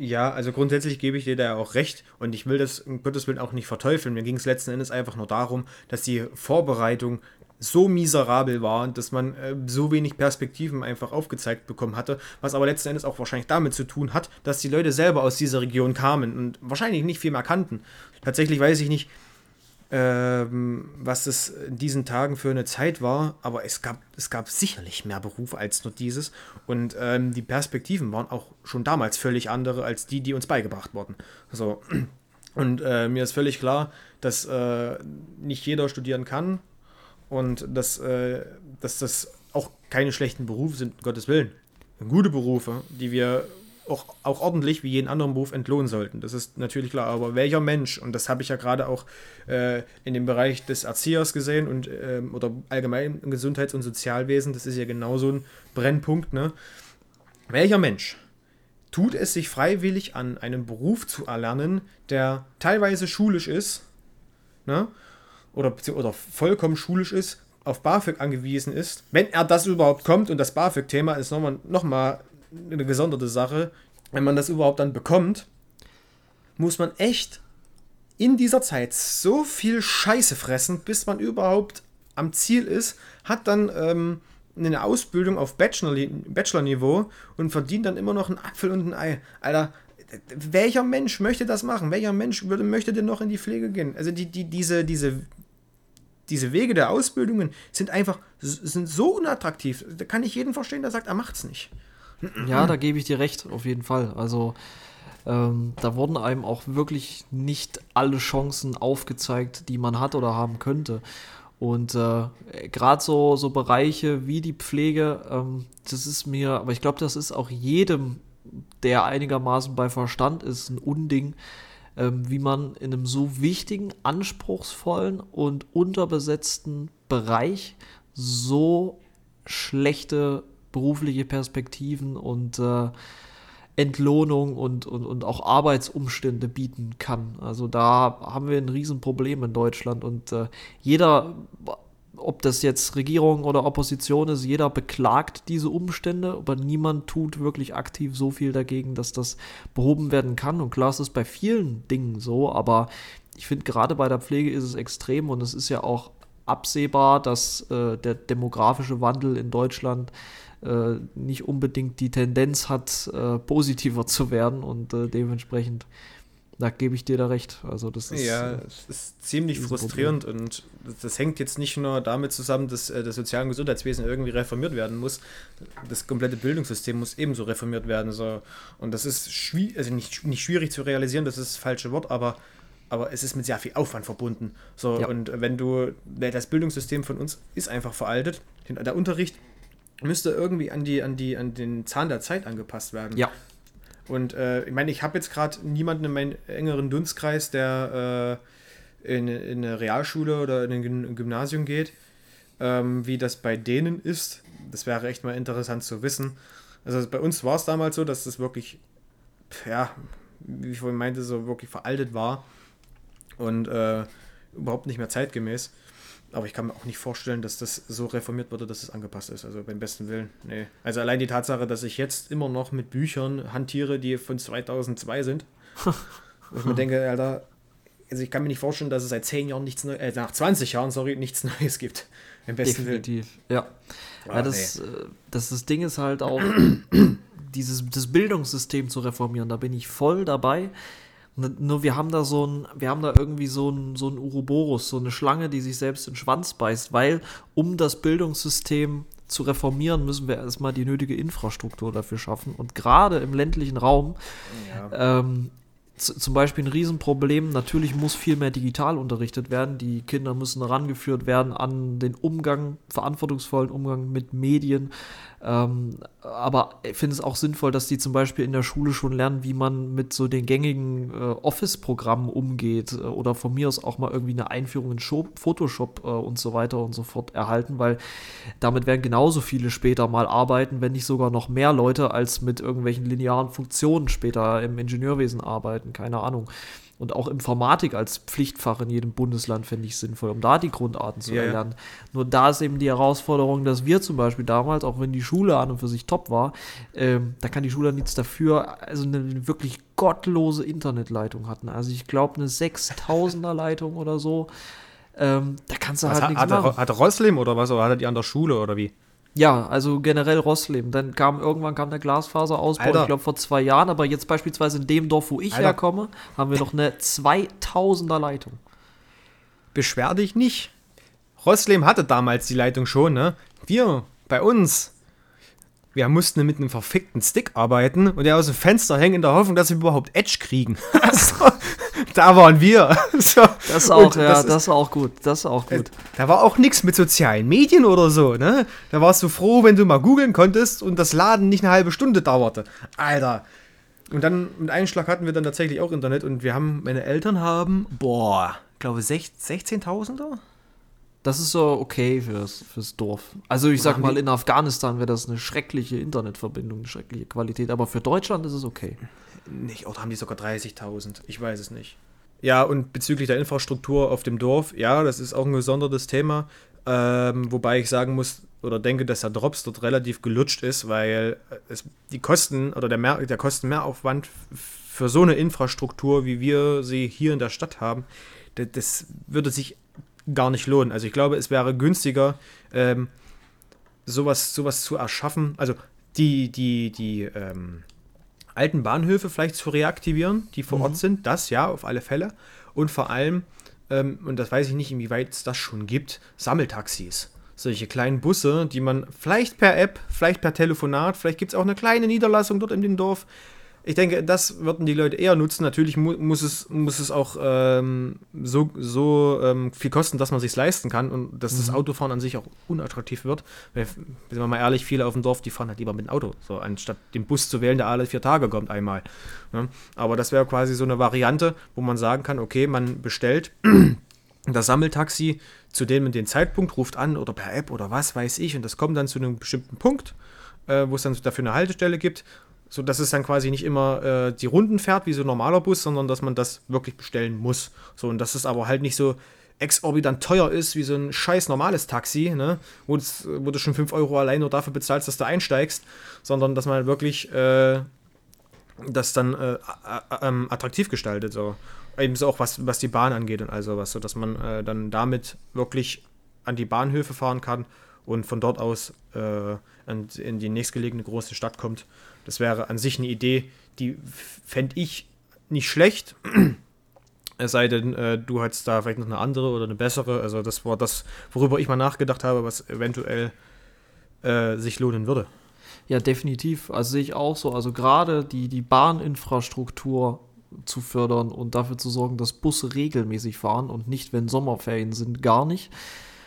Ja, also grundsätzlich gebe ich dir da auch recht und ich will das um Gottes Willen auch nicht verteufeln. Mir ging es letzten Endes einfach nur darum, dass die Vorbereitung so miserabel war, dass man äh, so wenig Perspektiven einfach aufgezeigt bekommen hatte, was aber letzten Endes auch wahrscheinlich damit zu tun hat, dass die Leute selber aus dieser Region kamen und wahrscheinlich nicht viel mehr kannten. Tatsächlich weiß ich nicht, ähm, was es in diesen Tagen für eine Zeit war, aber es gab, es gab sicherlich mehr Berufe als nur dieses und ähm, die Perspektiven waren auch schon damals völlig andere als die, die uns beigebracht wurden. So. Und äh, mir ist völlig klar, dass äh, nicht jeder studieren kann und dass, äh, dass das auch keine schlechten Berufe sind, um Gottes Willen. Gute Berufe, die wir auch, auch ordentlich wie jeden anderen Beruf entlohnen sollten. Das ist natürlich klar. Aber welcher Mensch, und das habe ich ja gerade auch äh, in dem Bereich des Erziehers gesehen und äh, oder allgemein im Gesundheits- und Sozialwesen, das ist ja genau so ein Brennpunkt, ne? Welcher Mensch tut es sich freiwillig an, einen Beruf zu erlernen, der teilweise schulisch ist, ne? Oder, oder vollkommen schulisch ist, auf BAföG angewiesen ist, wenn er das überhaupt kommt, und das BAföG-Thema ist nochmal noch mal eine gesonderte Sache, wenn man das überhaupt dann bekommt, muss man echt in dieser Zeit so viel Scheiße fressen, bis man überhaupt am Ziel ist, hat dann ähm, eine Ausbildung auf Bachelor-Niveau und verdient dann immer noch einen Apfel und ein Ei. Alter, welcher Mensch möchte das machen? Welcher Mensch würde, möchte denn noch in die Pflege gehen? Also die, die, diese, diese, diese Wege der Ausbildungen sind einfach sind so unattraktiv. Da kann ich jeden verstehen, der sagt, er macht's nicht. Ja, da gebe ich dir recht, auf jeden Fall. Also ähm, da wurden einem auch wirklich nicht alle Chancen aufgezeigt, die man hat oder haben könnte. Und äh, gerade so, so Bereiche wie die Pflege, ähm, das ist mir, aber ich glaube, das ist auch jedem, der einigermaßen bei Verstand ist, ein Unding, ähm, wie man in einem so wichtigen, anspruchsvollen und unterbesetzten Bereich so schlechte berufliche Perspektiven und äh, Entlohnung und, und, und auch Arbeitsumstände bieten kann. Also da haben wir ein Riesenproblem in Deutschland und äh, jeder, ob das jetzt Regierung oder Opposition ist, jeder beklagt diese Umstände, aber niemand tut wirklich aktiv so viel dagegen, dass das behoben werden kann. Und klar ist es bei vielen Dingen so, aber ich finde gerade bei der Pflege ist es extrem und es ist ja auch absehbar, dass äh, der demografische Wandel in Deutschland äh, nicht unbedingt die Tendenz hat, äh, positiver zu werden und äh, dementsprechend, da gebe ich dir da recht. Also das ist, ja, äh, es ist ziemlich frustrierend Problem. und das hängt jetzt nicht nur damit zusammen, dass äh, das soziale Gesundheitswesen irgendwie reformiert werden muss. Das komplette Bildungssystem muss ebenso reformiert werden. So. Und das ist schwierig, also nicht, nicht schwierig zu realisieren, das ist das falsche Wort, aber aber es ist mit sehr viel Aufwand verbunden. So, ja. und wenn du, das Bildungssystem von uns ist einfach veraltet. Der Unterricht müsste irgendwie an, die, an, die, an den Zahn der Zeit angepasst werden. Ja. Und äh, ich meine, ich habe jetzt gerade niemanden in meinem engeren Dunstkreis, der äh, in, in eine Realschule oder in ein Gymnasium geht, ähm, wie das bei denen ist. Das wäre echt mal interessant zu wissen. Also bei uns war es damals so, dass das wirklich, ja, wie ich vorhin meinte, so wirklich veraltet war und äh, überhaupt nicht mehr zeitgemäß. Aber ich kann mir auch nicht vorstellen, dass das so reformiert wurde, dass es angepasst ist. Also beim besten Willen. Nee. Also allein die Tatsache, dass ich jetzt immer noch mit Büchern hantiere, die von 2002 sind. [LAUGHS] wo ich mir denke, Alter, also ich kann mir nicht vorstellen, dass es seit 10 Jahren nichts Neues, äh, nach 20 Jahren, sorry, nichts [LAUGHS] Neues gibt. Im besten Definitiv, Willen. ja. Ah, ja das, nee. Äh, das, das Ding ist halt auch, [CLEARS THROAT] dieses das Bildungssystem zu reformieren. Da bin ich voll dabei. Nur wir haben da so ein, wir haben da irgendwie so ein, so ein Uroboros, so eine Schlange, die sich selbst in den Schwanz beißt, weil um das Bildungssystem zu reformieren, müssen wir erstmal die nötige Infrastruktur dafür schaffen. Und gerade im ländlichen Raum ja. ähm, zum Beispiel ein Riesenproblem. Natürlich muss viel mehr digital unterrichtet werden. Die Kinder müssen herangeführt werden an den Umgang, verantwortungsvollen Umgang mit Medien. Ähm, aber ich finde es auch sinnvoll, dass die zum Beispiel in der Schule schon lernen, wie man mit so den gängigen äh, Office-Programmen umgeht äh, oder von mir aus auch mal irgendwie eine Einführung in Show, Photoshop äh, und so weiter und so fort erhalten, weil damit werden genauso viele später mal arbeiten, wenn nicht sogar noch mehr Leute als mit irgendwelchen linearen Funktionen später im Ingenieurwesen arbeiten. Keine Ahnung. Und auch Informatik als Pflichtfach in jedem Bundesland fände ich sinnvoll, um da die Grundarten zu ja, erlernen. Ja. Nur da ist eben die Herausforderung, dass wir zum Beispiel damals, auch wenn die Schule an und für sich top war, ähm, da kann die Schule nichts dafür, also eine wirklich gottlose Internetleitung hatten. Also ich glaube eine 6000er Leitung oder so. Ähm, da kannst du was, halt hat, nichts hat machen. Hatte Roslim oder was? Oder hatte die an der Schule oder wie? Ja, also generell Rossleben. Dann kam irgendwann kam der Glasfaserausbau, Alter. ich glaube vor zwei Jahren, aber jetzt beispielsweise in dem Dorf, wo ich Alter. herkomme, haben wir noch eine 2000er Leitung. Beschwer dich nicht. Rossleben hatte damals die Leitung schon, ne? Wir, bei uns, wir mussten mit einem verfickten Stick arbeiten und der aus dem Fenster hängen in der Hoffnung, dass wir überhaupt Edge kriegen. [LAUGHS] [LAUGHS] da waren wir. [LAUGHS] so. Das auch, ja, das, das war auch gut. Das war auch äh, gut. Da war auch nichts mit sozialen Medien oder so, ne? Da warst du froh, wenn du mal googeln konntest und das Laden nicht eine halbe Stunde dauerte. Alter. Und dann mit einem Schlag hatten wir dann tatsächlich auch Internet und wir haben, meine Eltern haben, boah, glaube 16.000er? Das ist so okay fürs, fürs Dorf. Also ich sag mal, in Afghanistan wäre das eine schreckliche Internetverbindung, eine schreckliche Qualität, aber für Deutschland ist es okay. Nicht, oder haben die sogar 30.000? Ich weiß es nicht. Ja, und bezüglich der Infrastruktur auf dem Dorf, ja, das ist auch ein gesondertes Thema. Ähm, wobei ich sagen muss oder denke, dass der Drops dort relativ gelutscht ist, weil es, die Kosten oder der, Mehr, der Kostenmehraufwand für so eine Infrastruktur, wie wir sie hier in der Stadt haben, das, das würde sich gar nicht lohnen. Also ich glaube, es wäre günstiger, ähm, sowas, sowas zu erschaffen. Also die, die, die ähm, alten Bahnhöfe vielleicht zu reaktivieren, die vor mhm. Ort sind, das ja, auf alle Fälle. Und vor allem, ähm, und das weiß ich nicht, inwieweit es das schon gibt, Sammeltaxis solche kleinen Busse, die man vielleicht per App, vielleicht per Telefonat, vielleicht gibt es auch eine kleine Niederlassung dort in dem Dorf. Ich denke, das würden die Leute eher nutzen. Natürlich mu muss, es, muss es auch ähm, so, so ähm, viel kosten, dass man sich leisten kann und dass mhm. das Autofahren an sich auch unattraktiv wird. Weil, sind wir mal ehrlich, viele auf dem Dorf, die fahren halt lieber mit dem Auto, so anstatt den Bus zu wählen, der alle vier Tage kommt einmal. Ja? Aber das wäre quasi so eine Variante, wo man sagen kann, okay, man bestellt [CLEARS THROAT] das Sammeltaxi zu dem und den Zeitpunkt, ruft an oder per App oder was weiß ich und das kommt dann zu einem bestimmten Punkt, äh, wo es dann dafür eine Haltestelle gibt, so dass es dann quasi nicht immer äh, die Runden fährt wie so ein normaler Bus, sondern dass man das wirklich bestellen muss. So und dass es aber halt nicht so exorbitant teuer ist wie so ein scheiß normales Taxi, ne? wo, das, wo du schon 5 Euro allein nur dafür bezahlst, dass du einsteigst, sondern dass man halt wirklich äh, das dann äh, ähm, attraktiv gestaltet. So ebenso auch was, was die Bahn angeht und also was, sodass man äh, dann damit wirklich an die Bahnhöfe fahren kann und von dort aus äh, in die nächstgelegene große Stadt kommt. Das wäre an sich eine Idee, die fände ich nicht schlecht. [CLEARS THROAT] Es sei denn, äh, du hättest da vielleicht noch eine andere oder eine bessere. Also das war das, worüber ich mal nachgedacht habe, was eventuell äh, sich lohnen würde. Ja, definitiv. Also sehe ich auch so. Also gerade die, die Bahninfrastruktur zu fördern und dafür zu sorgen, dass Busse regelmäßig fahren und nicht, wenn Sommerferien sind, gar nicht.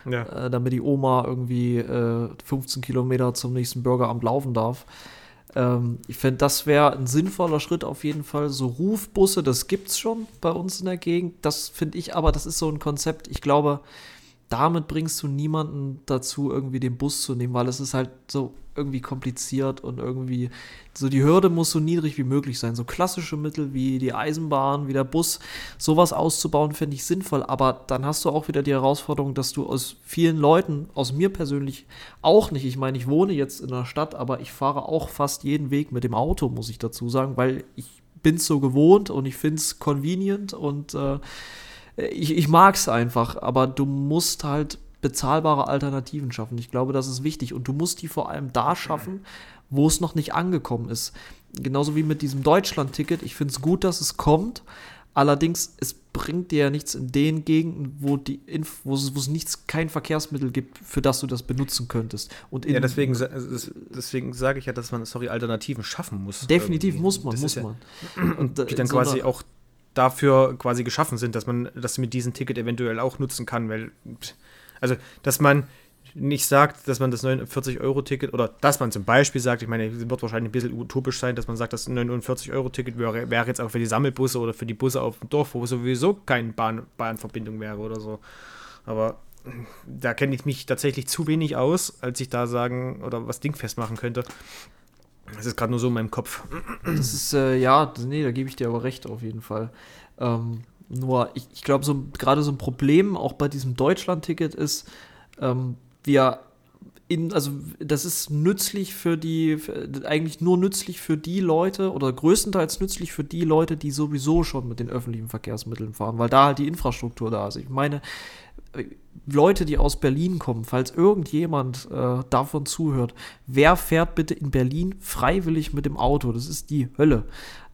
Ja. Äh, damit die Oma irgendwie äh, 15 Kilometer zum nächsten Bürgeramt laufen darf. Ähm, ich fände, das wäre ein sinnvoller Schritt auf jeden Fall. So Rufbusse, das gibt es schon bei uns in der Gegend. Das finde ich aber, das ist so ein Konzept. Ich glaube, damit bringst du niemanden dazu, irgendwie den Bus zu nehmen, weil es ist halt so irgendwie kompliziert und irgendwie so die Hürde muss so niedrig wie möglich sein. So klassische Mittel wie die Eisenbahn, wie der Bus, sowas auszubauen, finde ich sinnvoll. Aber dann hast du auch wieder die Herausforderung, dass du aus vielen Leuten, aus mir persönlich auch nicht, ich meine, ich wohne jetzt in der Stadt, aber ich fahre auch fast jeden Weg mit dem Auto, muss ich dazu sagen, weil ich bin es so gewohnt und ich finde es convenient und äh, ich, ich mag es einfach, aber du musst halt bezahlbare Alternativen schaffen. Ich glaube, das ist wichtig. Und du musst die vor allem da schaffen, wo es noch nicht angekommen ist. Genauso wie mit diesem Deutschland-Ticket. Ich finde es gut, dass es kommt. Allerdings, es bringt dir ja nichts in den Gegenden, wo, die Inf wo, es, nichts, kein Verkehrsmittel gibt, für das du das benutzen könntest. Und ja, deswegen, deswegen sage ich ja, dass man, sorry, Alternativen schaffen muss. Definitiv irgendwie. muss man, muss man. Ja, [CLEARS THROAT] und die dann so quasi auch dafür quasi geschaffen sind, dass man das mit diesem Ticket eventuell auch nutzen kann, weil also, dass man nicht sagt, dass man das 49-Euro-Ticket oder dass man zum Beispiel sagt, ich meine, es wird wahrscheinlich ein bisschen utopisch sein, dass man sagt, das 49-Euro-Ticket wäre, wäre, jetzt auch für die Sammelbusse oder für die Busse auf dem Dorf, wo sowieso keine Bahn, Bahnverbindung wäre oder so. Aber da kenne ich mich tatsächlich zu wenig aus, als ich da sagen oder was dingfest machen könnte. Das ist gerade nur so in meinem Kopf. Das ist, äh, ja, nee, da gebe ich dir aber recht auf jeden Fall. Ähm, nur, ich, ich glaube, so, gerade so ein Problem auch bei diesem Deutschland-Ticket ist, ähm, wir in, also das ist nützlich für die, für, eigentlich nur nützlich für die Leute oder größtenteils nützlich für die Leute, die sowieso schon mit den öffentlichen Verkehrsmitteln fahren, weil da halt die Infrastruktur da ist. Ich meine, Leute, die aus Berlin kommen, falls irgendjemand äh, davon zuhört, wer fährt bitte in Berlin freiwillig mit dem Auto? Das ist die Hölle.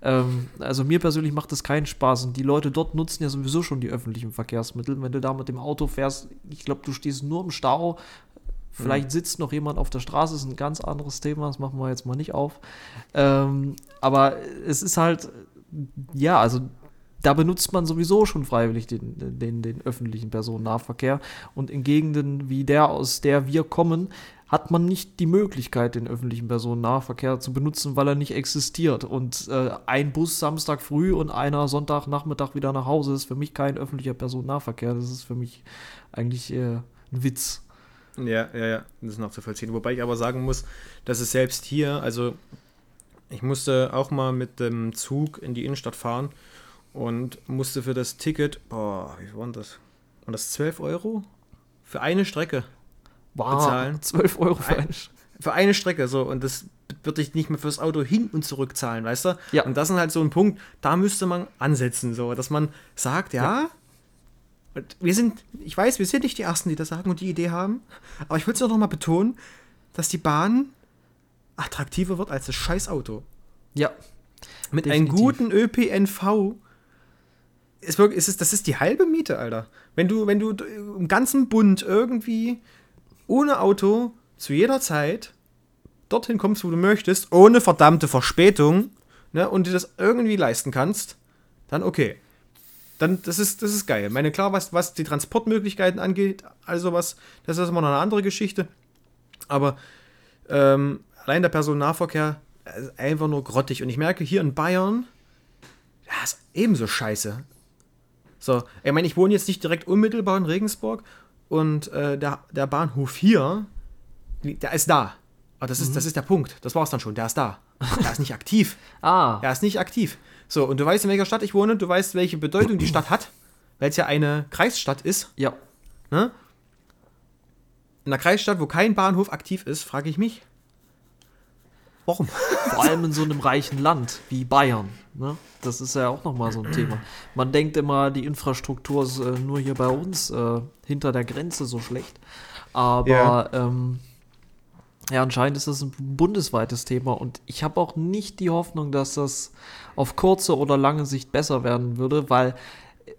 Ähm, also mir persönlich macht das keinen Spaß und die Leute dort nutzen ja sowieso schon die öffentlichen Verkehrsmittel. Wenn du da mit dem Auto fährst, ich glaube, du stehst nur im Stau. Vielleicht mhm. sitzt noch jemand auf der Straße, ist ein ganz anderes Thema, das machen wir jetzt mal nicht auf. Ähm, aber es ist halt, ja, also da benutzt man sowieso schon freiwillig den, den, den öffentlichen Personennahverkehr. Und in Gegenden wie der, aus der wir kommen, hat man nicht die Möglichkeit, den öffentlichen Personennahverkehr zu benutzen, weil er nicht existiert. Und äh, ein Bus Samstag früh und einer Sonntagnachmittag wieder nach Hause ist für mich kein öffentlicher Personennahverkehr. Das ist für mich eigentlich äh, ein Witz. Ja, ja, ja, das ist nachzuvollziehen. Wobei ich aber sagen muss, dass es selbst hier, also ich musste auch mal mit dem Zug in die Innenstadt fahren und musste für das Ticket, boah, wie war das? Und das 12 Euro? Für eine Strecke. wow, bezahlen. 12 Euro für eine Sch- Für eine Strecke so und das würde ich nicht mehr fürs Auto hin und zurück zahlen, weißt du? Ja. Und das ist halt so ein Punkt, da müsste man ansetzen, so, dass man sagt, ja, und wir sind, ich weiß, wir sind nicht die Ersten, die das sagen und die Idee haben, aber ich will es noch mal betonen, dass die Bahn attraktiver wird als das scheiß Auto. Ja, Mit Definitiv. einem guten ÖPNV ist wirklich, ist es, das ist die halbe Miete, Alter. Wenn du, wenn du im ganzen Bund irgendwie ohne Auto zu jeder Zeit dorthin kommst, wo du möchtest, ohne verdammte Verspätung, ne, und dir das irgendwie leisten kannst, dann okay. Dann, das ist, das ist geil. Ich meine, klar, was, was die Transportmöglichkeiten angeht, also was, das ist immer noch eine andere Geschichte. Aber ähm, allein der Personennahverkehr äh, ist einfach nur grottig. Und ich merke hier in Bayern, ja, ist ebenso scheiße. So, ich meine, ich wohne jetzt nicht direkt unmittelbar in Regensburg und äh, der, der Bahnhof hier, der ist da. Aber das ist, das ist der Punkt. Das war's dann schon. Der ist da. Der ist nicht aktiv. [LAUGHS] ah, Er ist nicht aktiv. So, und du weißt, in welcher Stadt ich wohne, du weißt, welche Bedeutung die Stadt hat, weil es ja eine Kreisstadt ist. ja. Ne? In einer Kreisstadt, wo kein Bahnhof aktiv ist, frage ich mich, warum? [LAUGHS] Vor allem in so einem reichen Land wie Bayern. Ne? Das ist ja auch nochmal so ein Thema. Man denkt immer, die Infrastruktur ist äh, nur hier bei uns äh, hinter der Grenze so schlecht. Aber Ja. ähm, ja, anscheinend ist das ein bundesweites Thema und ich habe auch nicht die Hoffnung, dass das auf kurze oder lange Sicht besser werden würde, weil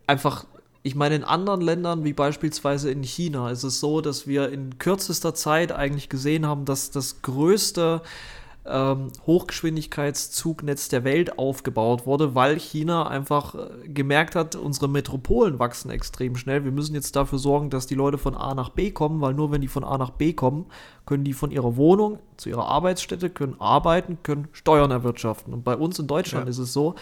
einfach, ich meine, in anderen Ländern, wie beispielsweise in China, ist es so, dass wir in kürzester Zeit eigentlich gesehen haben, dass das größte ähm, Hochgeschwindigkeitszugnetz der Welt aufgebaut wurde, weil China einfach äh, gemerkt hat, unsere Metropolen wachsen extrem schnell. Wir müssen jetzt dafür sorgen, dass die Leute von A nach B kommen, weil nur wenn die von A nach B kommen, können die von ihrer Wohnung zu ihrer Arbeitsstätte, können arbeiten, können Steuern erwirtschaften. Und bei uns in Deutschland Ja. ist es so,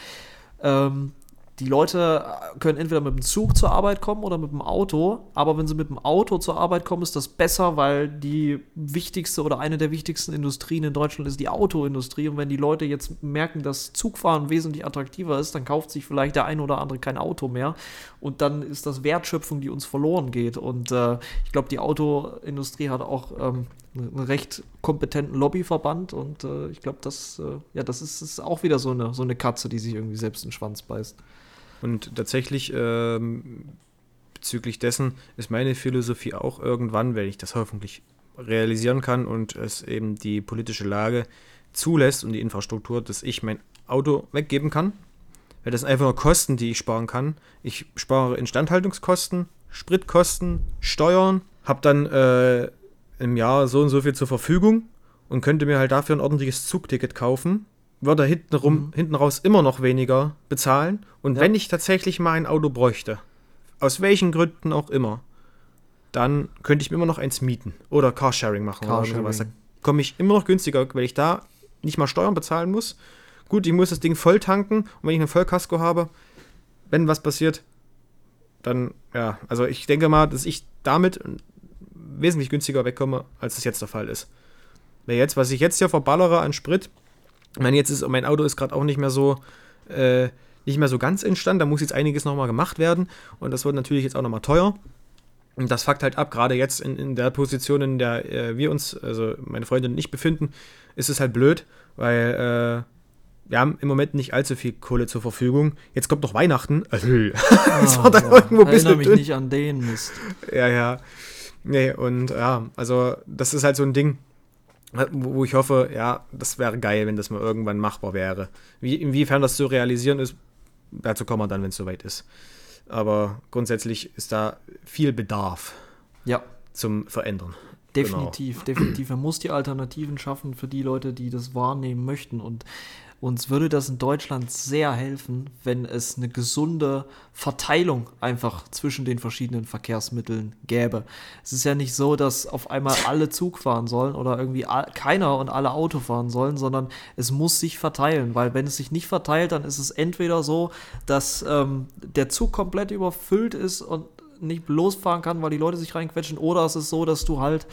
ähm, die Leute können entweder mit dem Zug zur Arbeit kommen oder mit dem Auto, aber wenn sie mit dem Auto zur Arbeit kommen, ist das besser, weil die wichtigste oder eine der wichtigsten Industrien in Deutschland ist die Autoindustrie. Und wenn die Leute jetzt merken, dass Zugfahren wesentlich attraktiver ist, dann kauft sich vielleicht der eine oder andere kein Auto mehr. Und dann ist das Wertschöpfung, die uns verloren geht. Und äh, ich glaube, die Autoindustrie hat auch ähm, einen recht kompetenten Lobbyverband. Und äh, ich glaube, das, äh, ja, das ist, ist auch wieder so eine, so eine Katze, die sich irgendwie selbst den Schwanz beißt. Und tatsächlich ähm, bezüglich dessen ist meine Philosophie auch irgendwann, wenn ich das hoffentlich realisieren kann und es eben die politische Lage zulässt und die Infrastruktur, dass ich mein Auto weggeben kann. Weil das sind einfach nur Kosten, die ich sparen kann. Ich spare Instandhaltungskosten, Spritkosten, Steuern, habe dann äh, im Jahr so und so viel zur Verfügung und könnte mir halt dafür ein ordentliches Zugticket kaufen. Würde hinten, rum, Mhm. hinten raus immer noch weniger bezahlen. Und Ja. wenn ich tatsächlich mal ein Auto bräuchte, aus welchen Gründen auch immer, dann könnte ich mir immer noch eins mieten oder Carsharing machen oder Carsharing. sowas. Da komme ich immer noch günstiger, weil ich da nicht mal Steuern bezahlen muss. Gut, ich muss das Ding voll tanken und wenn ich eine Vollkasko habe, wenn was passiert, dann, ja, also ich denke mal, dass ich damit wesentlich günstiger wegkomme, als es jetzt der Fall ist. Weil jetzt, was ich jetzt hier verballere an Sprit, ich meine, jetzt ist mein Auto ist gerade auch nicht mehr so, äh, nicht mehr so ganz instand, da muss jetzt einiges nochmal gemacht werden und das wird natürlich jetzt auch nochmal teuer. Und das fuckt halt ab, gerade jetzt in, in der Position, in der äh, wir uns, also meine Freundin und ich befinden, ist es halt blöd, weil äh, wir haben im Moment nicht allzu viel Kohle zur Verfügung. Jetzt kommt noch Weihnachten. [LAUGHS] Also, das war dann Ah, ja. irgendwo ein bisschen mich dünn. nicht an den Mist. Ja, ja. Nee, und ja, also das ist halt so ein Ding, wo ich hoffe, ja, das wäre geil, wenn das mal irgendwann machbar wäre. Wie, inwiefern das zu realisieren ist, dazu kommen wir dann, wenn es soweit ist. Aber grundsätzlich ist da viel Bedarf Ja, zum Verändern. Genau. definitiv, definitiv. Man muss die Alternativen schaffen für die Leute, die das wahrnehmen möchten. Und uns würde das in Deutschland sehr helfen, wenn es eine gesunde Verteilung einfach zwischen den verschiedenen Verkehrsmitteln gäbe. Es ist ja nicht so, dass auf einmal [LAUGHS] alle Zug fahren sollen oder irgendwie keiner und alle Auto fahren sollen, sondern es muss sich verteilen, weil wenn es sich nicht verteilt, dann ist es entweder so, dass ähm, der Zug komplett überfüllt ist und nicht losfahren kann, weil die Leute sich reinquetschen, oder es ist so, dass du halt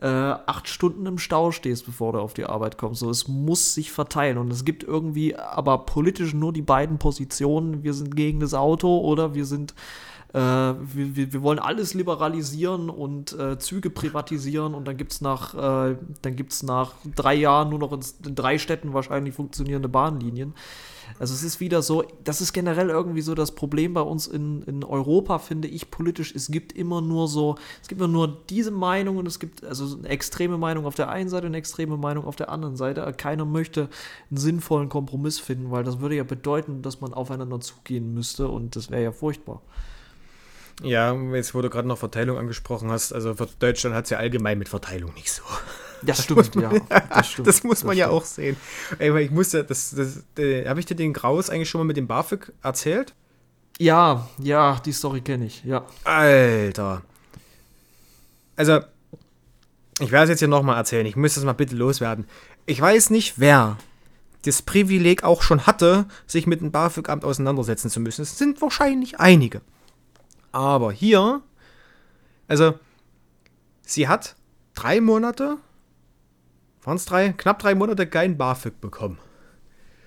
äh, acht Stunden im Stau stehst, bevor du auf die Arbeit kommst. So, es muss sich verteilen und es gibt irgendwie aber politisch nur die beiden Positionen, wir sind gegen das Auto oder wir sind äh, wir, wir, wollen alles liberalisieren und äh, Züge privatisieren und dann gibt es nach, äh, nach drei Jahren nur noch in, in drei Städten wahrscheinlich funktionierende Bahnlinien. Also es ist wieder so, das ist generell irgendwie so das Problem bei uns in, in Europa, finde ich, politisch. Es gibt immer nur so, es gibt immer nur diese Meinung und es gibt also eine extreme Meinung auf der einen Seite und eine extreme Meinung auf der anderen Seite. Keiner möchte einen sinnvollen Kompromiss finden, weil das würde ja bedeuten, dass man aufeinander zugehen müsste und das wäre ja furchtbar. Ja, jetzt wo du gerade noch Verteilung angesprochen hast, also Deutschland hat es ja allgemein mit Verteilung nicht so. Das stimmt, ja. Das, [LAUGHS] stimmt, das muss man das ja auch sehen. Ey, ich muss ja, das, das, äh, habe ich dir den Graus eigentlich schon mal mit dem BAföG erzählt? Ja, ja, die Story kenne ich, ja. Alter. Also, ich werde es jetzt hier nochmal erzählen. Ich muss das mal bitte loswerden. Ich weiß nicht, wer das Privileg auch schon hatte, sich mit dem BAföG-Amt auseinandersetzen zu müssen. Es sind wahrscheinlich einige. Aber hier, also, sie hat drei Monate waren es drei, knapp drei Monate kein BAföG bekommen.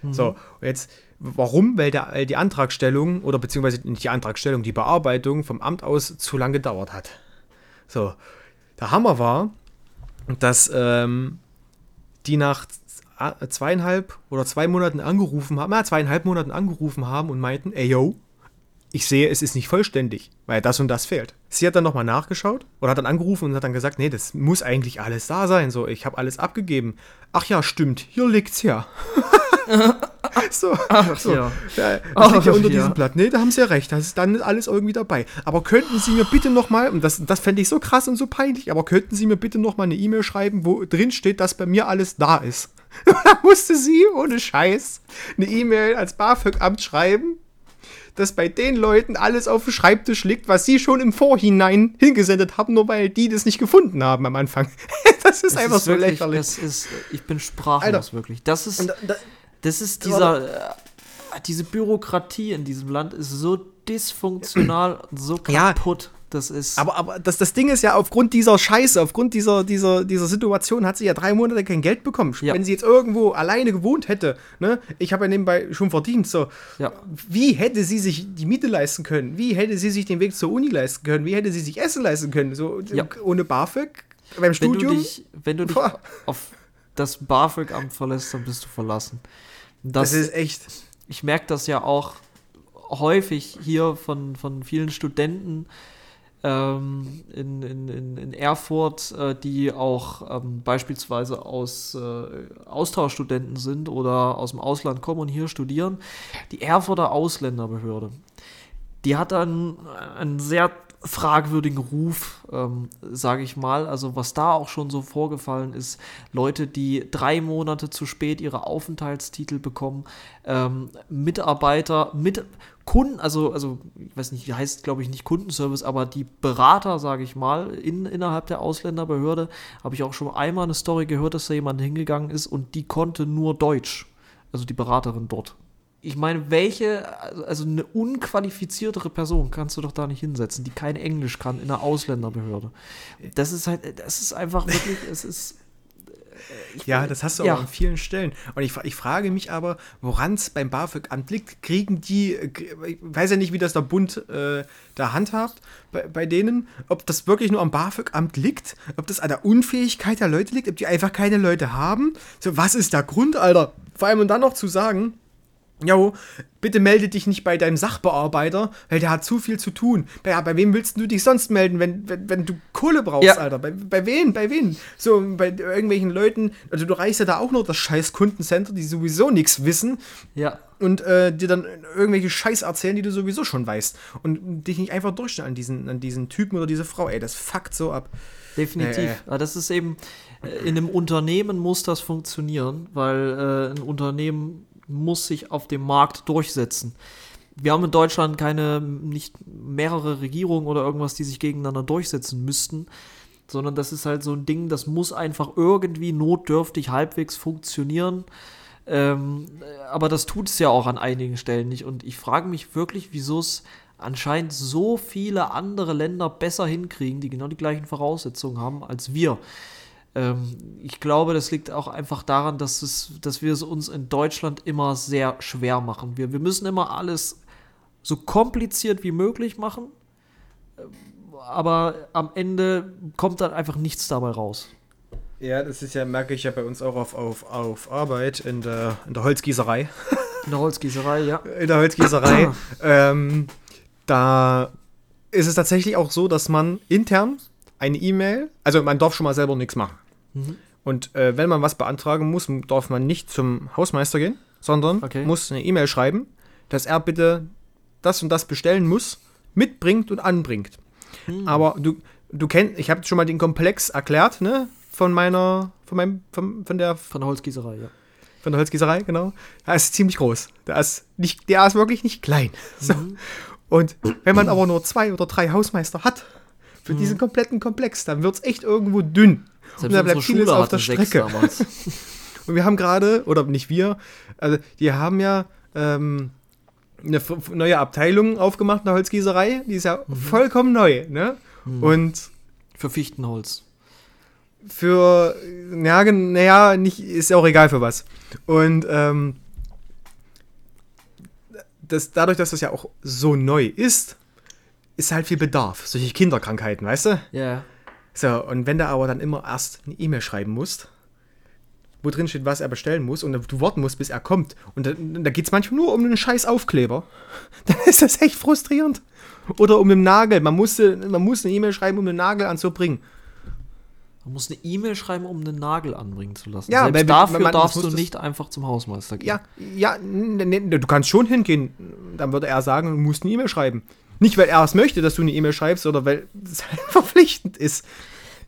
Mhm. So, jetzt, warum? Weil, der, weil die Antragstellung oder beziehungsweise nicht die Antragstellung, die Bearbeitung vom Amt aus zu lange gedauert hat. So, der Hammer war, dass ähm, die nach zweieinhalb oder zwei Monaten angerufen haben, ja, zweieinhalb Monaten angerufen haben und meinten, ey yo, ich sehe, es ist nicht vollständig, weil das und das fehlt. Sie hat dann nochmal nachgeschaut oder hat dann angerufen und hat dann gesagt, nee, das muss eigentlich alles da sein. So, ich habe alles abgegeben. Ach ja, stimmt, hier liegt's ja. [LAUGHS] so, Ach, so. Ja. ja das liegt ja unter ja. diesem Blatt. Nee, da haben sie ja recht. Das ist dann alles irgendwie dabei. Aber könnten Sie mir bitte nochmal, und das, das fände ich so krass und so peinlich, aber könnten Sie mir bitte nochmal eine E-Mail schreiben, wo drin steht, dass bei mir alles da ist? [LAUGHS] da musste sie ohne Scheiß eine E-Mail als BAföG-Amt schreiben dass bei den Leuten alles auf dem Schreibtisch liegt, was sie schon im Vorhinein hingesendet haben, nur weil die das nicht gefunden haben am Anfang. [LAUGHS] das ist das einfach ist so wirklich, lächerlich. Das ist, ich bin sprachlos, Alter. wirklich. Das ist, das ist dieser, äh, diese Bürokratie in diesem Land ist so dysfunktional und so kaputt. Ja, das ist. Aber, aber das, das Ding ist ja, aufgrund dieser Scheiße, aufgrund dieser, dieser, dieser Situation hat sie ja drei Monate kein Geld bekommen. Ja. Wenn sie jetzt irgendwo alleine gewohnt hätte, ne, ich habe ja nebenbei schon verdient, so. Ja. Wie hätte sie sich die Miete leisten können? Wie hätte sie sich den Weg zur Uni leisten können? Wie hätte sie sich Essen leisten können? So ja. ohne BAföG beim wenn Studium? Du dich, wenn du dich auf das BAföG-Amt verlässt, dann bist du verlassen. Das, das ist echt. Ich merke das ja auch häufig hier von, von vielen Studenten, ähm, in, in, in, Erfurt, äh, die auch ähm, beispielsweise aus äh, Austauschstudenten sind oder aus dem Ausland kommen und hier studieren. Die Erfurter Ausländerbehörde, die hat dann einen sehr fragwürdigen Ruf, ähm, sage ich mal. Also was da auch schon so vorgefallen ist, Leute, die drei Monate zu spät ihre Aufenthaltstitel bekommen, ähm, Mitarbeiter mit Kunden, also, also ich weiß nicht, heißt glaube ich nicht Kundenservice, aber die Berater, sage ich mal, in, innerhalb der Ausländerbehörde, habe ich auch schon einmal eine Story gehört, dass da jemand hingegangen ist und die konnte nur Deutsch. Also die Beraterin dort. Ich meine, welche, also eine unqualifiziertere Person kannst du doch da nicht hinsetzen, die kein Englisch kann in einer Ausländerbehörde. Das ist halt, das ist einfach wirklich, es ist ich, ja, das hast du ja. auch an vielen Stellen. Und ich, ich frage mich aber, woran es beim BAföG-Amt liegt. Kriegen die, ich weiß ja nicht, wie das der Bund äh, da handhabt bei, bei denen, ob das wirklich nur am BAföG-Amt liegt, ob das an der Unfähigkeit der Leute liegt, ob die einfach keine Leute haben. So, was ist der Grund, Alter? Vor allem und dann noch zu sagen, Jo, bitte melde dich nicht bei deinem Sachbearbeiter, weil der hat zu viel zu tun. Bei, bei wem willst du dich sonst melden, wenn, wenn, wenn du Kohle brauchst, ja. Alter? Bei, bei wem? Bei wem? So, bei irgendwelchen Leuten, also du reichst ja da auch noch das scheiß Kundencenter, die sowieso nichts wissen. Ja. Und äh, dir dann irgendwelche Scheiß erzählen, die du sowieso schon weißt. Und dich nicht einfach durchstellen an diesen, an diesen Typen oder diese Frau. Ey, das fuckt so ab. Definitiv. Äh, Aber das ist eben, äh, in einem Unternehmen muss das funktionieren, weil äh, ein Unternehmen muss sich auf dem Markt durchsetzen. Wir haben in Deutschland keine, nicht mehrere Regierungen oder irgendwas, die sich gegeneinander durchsetzen müssten, sondern das ist halt so ein Ding, das muss einfach irgendwie notdürftig halbwegs funktionieren. Ähm, aber das tut es ja auch an einigen Stellen nicht. Und ich frage mich wirklich, wieso es anscheinend so viele andere Länder besser hinkriegen, die genau die gleichen Voraussetzungen haben als wir. Ähm, ich glaube, das liegt auch einfach daran, dass, es, dass wir es uns in Deutschland immer sehr schwer machen. Wir, wir müssen immer alles so kompliziert wie möglich machen, aber am Ende kommt dann einfach nichts dabei raus. Ja, das ist ja, merke ich ja bei uns auch auf, auf, auf Arbeit in der, in der Holzgießerei. [LAUGHS] In der Holzgießerei, ja. In der Holzgießerei. [CLEARS THROAT] ähm, da ist es tatsächlich auch so, dass man intern eine E-Mail, also man darf schon mal selber nichts machen. Mhm. Und äh, wenn man was beantragen muss, darf man nicht zum Hausmeister gehen, sondern Okay. muss eine E-Mail schreiben, dass er bitte das und das bestellen muss, mitbringt und anbringt. Hm. Aber du, du kennst, ich habe schon mal den Komplex erklärt, ne? Von meiner, von meinem, von, von der, Von der Holzgießerei, ja. von der Holzgießerei, genau. Der ist ziemlich groß. Der ist nicht, der ist wirklich nicht klein. [LAUGHS] So. Mhm. Und wenn man aber nur zwei oder drei Hausmeister hat für Mhm. diesen kompletten Komplex, dann wird es echt irgendwo dünn. Und da bleibt vieles auf der Strecke. [LAUGHS] Und wir haben gerade, oder nicht wir, also die haben ja ähm, eine neue Abteilung aufgemacht in der Holzgießerei. Die ist ja Mhm. vollkommen neu, ne? Und Für Fichtenholz. für, ja, naja, nicht, ist ja auch egal für was. Und ähm, das, dadurch, dass das ja auch so neu ist, ist halt viel Bedarf. Solche Kinderkrankheiten, weißt du? Ja. So, und wenn du aber dann immer erst eine E-Mail schreiben musst, wo drin steht, was er bestellen muss, und du warten musst, bis er kommt, und da, da geht es manchmal nur um einen scheiß Aufkleber, [LAUGHS] dann ist das echt frustrierend. Oder um einen Nagel. Man, musste, man muss eine E-Mail schreiben, um einen Nagel anzubringen. Man muss eine E-Mail schreiben, um einen Nagel anbringen zu lassen. Ja, Selbst weil- dafür man- darfst du nicht einfach zum Hausmeister gehen. Ja, ja, du kannst schon hingehen. Dann würde er sagen, du musst eine E-Mail schreiben. Nicht, weil er es möchte, dass du eine E-Mail schreibst, oder weil es halt [LAUGHS] verpflichtend ist.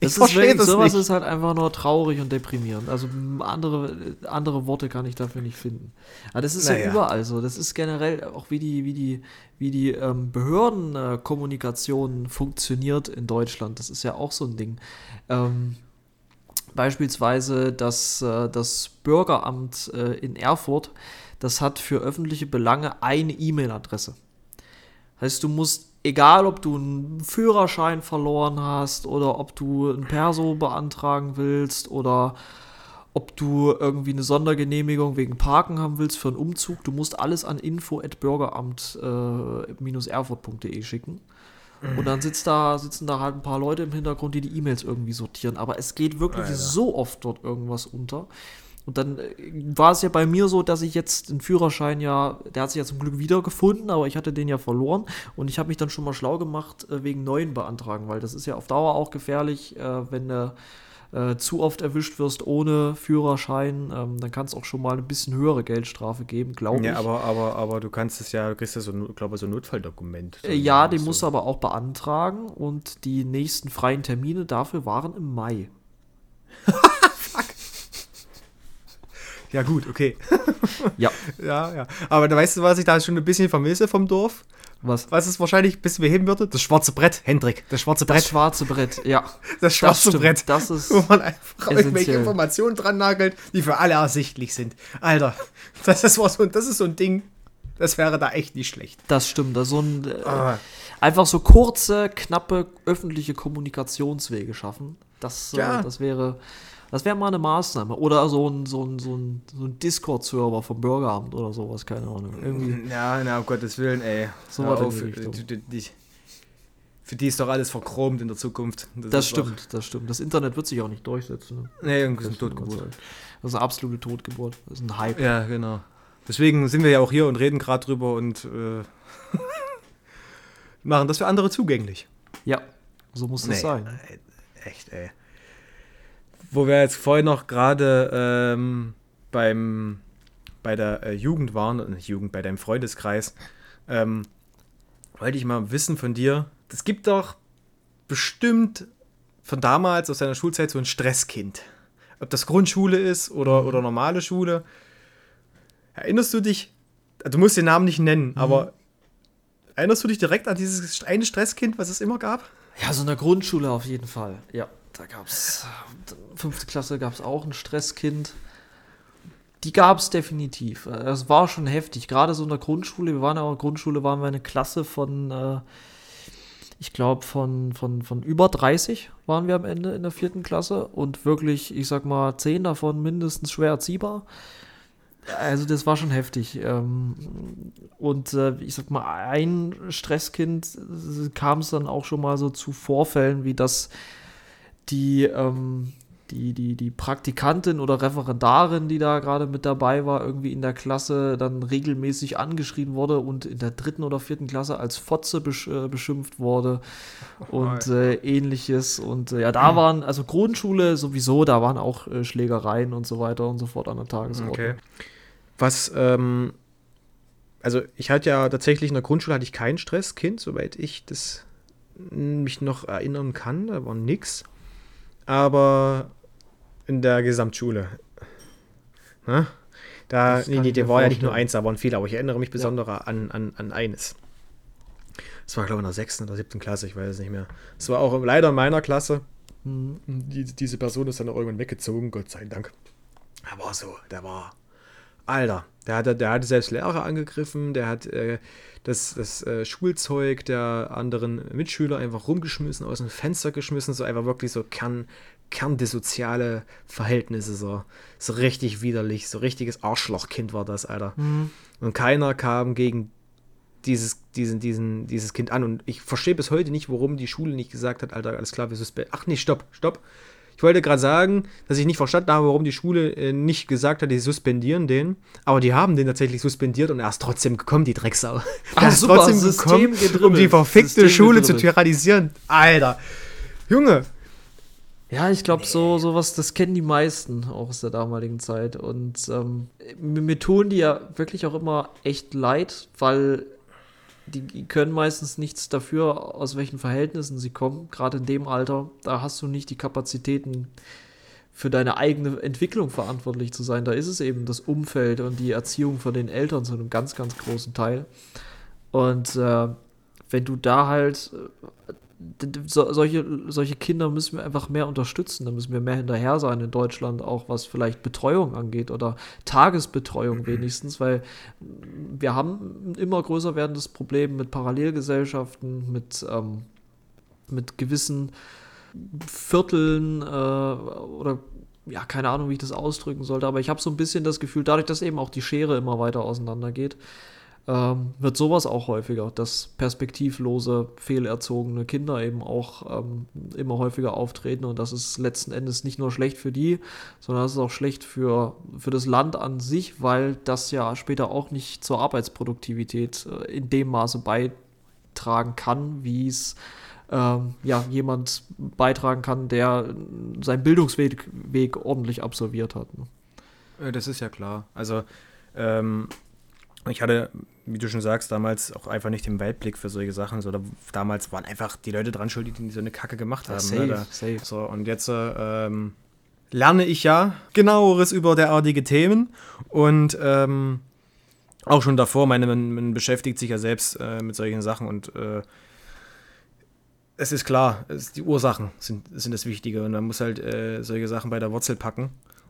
Das ist wirklich, sowas ist halt einfach nur traurig und deprimierend. Also andere, andere Worte kann ich dafür nicht finden. Aber das ist ja Naja. überall so. Das ist generell auch wie die, wie die, wie die ähm, Behördenkommunikation funktioniert in Deutschland. Das ist ja auch so ein Ding. Ähm, beispielsweise das, äh, das Bürgeramt äh, in Erfurt, das hat für öffentliche Belange eine E-Mail-Adresse. Heißt, du musst, egal ob du einen Führerschein verloren hast oder ob du ein Perso beantragen willst oder ob du irgendwie eine Sondergenehmigung wegen Parken haben willst für einen Umzug, du musst alles an info.bürgeramt-erfurt.de schicken. Und dann sitzt da, sitzen da halt ein paar Leute im Hintergrund, die die E-Mails irgendwie sortieren. Aber es geht wirklich Alter. so oft dort irgendwas unter. Und dann äh, war es ja bei mir so, dass ich jetzt den Führerschein ja, der hat sich ja zum Glück wiedergefunden, aber ich hatte den ja verloren. Und ich habe mich dann schon mal schlau gemacht äh, wegen neuen beantragen, weil das ist ja auf Dauer auch gefährlich, äh, wenn du zu oft erwischt wirst ohne Führerschein. Ähm, dann kann es auch schon mal ein bisschen höhere Geldstrafe geben, glaube Ja, ich. aber, aber, aber du kannst es ja, du kriegst ja so, glaube ich, so ein Notfalldokument. So, ja, den so. musst du aber auch beantragen und die nächsten freien Termine dafür waren im Mai. [LAUGHS] Ja, gut, okay. Ja. [LAUGHS] ja, ja. Aber da weißt du, was ich da schon ein bisschen vermisse vom Dorf? Was? Was es wahrscheinlich bis wir hin würde? Das schwarze Brett, Hendrik. Das schwarze Das Brett. schwarze Brett, ja. [LAUGHS] Das schwarze stimmt. Brett. Das ist wo man einfach irgendwelche essentiell. Informationen dran nagelt, die für alle ersichtlich sind. Alter, [LAUGHS] das ist, was, das ist so ein Ding, das wäre da echt nicht schlecht. Das stimmt. Da so ein, äh, Ah. einfach so kurze, knappe öffentliche Kommunikationswege schaffen. Das, Ja. äh, das wäre. Das wäre mal eine Maßnahme. Oder so ein, so ein, so ein, so ein Discord-Server vom Bürgeramt oder sowas, keine Ahnung. Irgendwie. [LAUGHS] Ja, na, um Gottes Willen, ey. So in auf, Für die ist doch alles verchromt in der Zukunft. Das doch- stimmt, das stimmt. Das Internet wird sich auch nicht durchsetzen. Ne? Nee, irgendwie Das ist ein Totgeburt. Das ist eine absolute Totgeburt. Das ist ein Hype. Ja, genau. Deswegen sind wir ja auch hier und reden gerade drüber und äh, [LAUGHS] machen das für andere zugänglich. Ja, so muss das Nee, sein. äh, Echt, ey. Wo wir jetzt vorhin noch gerade ähm, beim bei der äh, Jugend waren, äh, nicht Jugend, bei deinem Freundeskreis, ähm, wollte ich mal wissen von dir, es gibt doch bestimmt von damals aus deiner Schulzeit so ein Stresskind. Ob das Grundschule ist oder, oder normale Schule. Erinnerst du dich, du musst den Namen nicht nennen, aber erinnerst du dich direkt an dieses eine Stresskind, was es immer gab? Ja, so in der Grundschule auf jeden Fall. Ja, da gab es, fünfte Klasse gab es auch ein Stresskind. Die gab es definitiv. Es war schon heftig. Gerade so in der Grundschule, wir waren ja auch in der Grundschule, waren wir eine Klasse von, äh, ich glaube, von, von, von über 30 waren wir am Ende in der vierten Klasse und wirklich, ich sag mal, zehn davon mindestens schwer erziehbar. also das war schon heftig. Ähm, und äh, ich sag mal, ein Stresskind äh, kam es dann auch schon mal so zu Vorfällen, wie das die, ähm, die, die, die Praktikantin oder Referendarin, die da gerade mit dabei war, irgendwie in der Klasse dann regelmäßig angeschrien wurde und in der dritten oder vierten Klasse als Fotze besch äh, beschimpft wurde und äh, ähnliches. Und äh, ja, da waren, also Grundschule sowieso, da waren auch äh, Schlägereien und so weiter und so fort an der Tagesordnung. Okay. Was, ähm, also ich hatte ja tatsächlich in der Grundschule hatte ich kein Stresskind, soweit ich das mich noch erinnern kann, da war nix. Aber in der Gesamtschule. Na? Da, nee, nee, der war ja nicht nur eins, da waren viele, aber ich erinnere mich besonders ja. an, an, an eines. Das war, glaube ich, in der sechsten oder siebten Klasse, ich weiß es nicht mehr. Es war auch leider in meiner Klasse. Mhm. Die, diese Person ist dann auch irgendwann weggezogen, Gott sei Dank. Er war so, der war. Alter, der hatte, der hatte selbst Lehrer angegriffen, der hat äh, das, das äh, Schulzeug der anderen Mitschüler einfach rumgeschmissen, aus dem Fenster geschmissen, so einfach wirklich so Kern, kerndesoziale Verhältnisse, so, so richtig widerlich, so richtiges Arschlochkind war das, Alter. Mhm. Und keiner kam gegen dieses, diesen, diesen, dieses Kind an. Und ich verstehe bis heute nicht, warum die Schule nicht gesagt hat, Alter, alles klar, wir suspendieren. Ach nee, stopp, stopp. Ich wollte gerade sagen, dass ich nicht verstanden habe, warum die Schule äh, nicht gesagt hat, die suspendieren den. Aber die haben den tatsächlich suspendiert und er ist trotzdem gekommen, die Drecksau. Ach, [LAUGHS] er ist super, trotzdem System gekommen, um die verfickte System Schule gedribbelt. zu tyrannisieren. Alter. Junge, ja, ich glaube, so sowas, das kennen die meisten auch aus der damaligen Zeit. Und ähm, mir tun die ja wirklich auch immer echt leid, weil die können meistens nichts dafür, aus welchen Verhältnissen sie kommen. Gerade in dem Alter, da hast du nicht die Kapazitäten für deine eigene Entwicklung verantwortlich zu sein. Da ist es eben das Umfeld und die Erziehung von den Eltern zu einem ganz, ganz großen Teil. Und äh, wenn du da halt so, solche, solche Kinder müssen wir einfach mehr unterstützen. Da müssen wir mehr hinterher sein in Deutschland, auch was vielleicht Betreuung angeht oder Tagesbetreuung wenigstens, weil wir haben ein immer größer werdendes Problem mit Parallelgesellschaften, mit, ähm, mit gewissen Vierteln äh, oder ja, keine Ahnung, wie ich das ausdrücken sollte, aber ich habe so ein bisschen das Gefühl, dadurch, dass eben auch die Schere immer weiter auseinandergeht, ähm, wird sowas auch häufiger, dass perspektivlose, fehlerzogene Kinder eben auch ähm, immer häufiger auftreten und das ist letzten Endes nicht nur schlecht für die, sondern das ist auch schlecht für, für das Land an sich, weil das ja später auch nicht zur Arbeitsproduktivität äh, in dem Maße beitragen kann, wie es ähm, ja, jemand beitragen kann, der seinen Bildungsweg Weg ordentlich absolviert hat. Ne? Das ist ja klar. Also ähm, ich hatte, wie du schon sagst, damals auch einfach nicht den Weltblick für solche Sachen. So, da, damals waren einfach die Leute dran schuld, die so eine Kacke gemacht haben. Ne? Safe, ne? da, safe. So, und jetzt ähm, lerne ich ja genaueres über derartige Themen und ähm, auch schon davor, meine, man, man beschäftigt sich ja selbst äh, mit solchen Sachen und äh, es ist klar, es, die Ursachen sind, sind das Wichtige und man muss halt äh, solche Sachen bei der Wurzel packen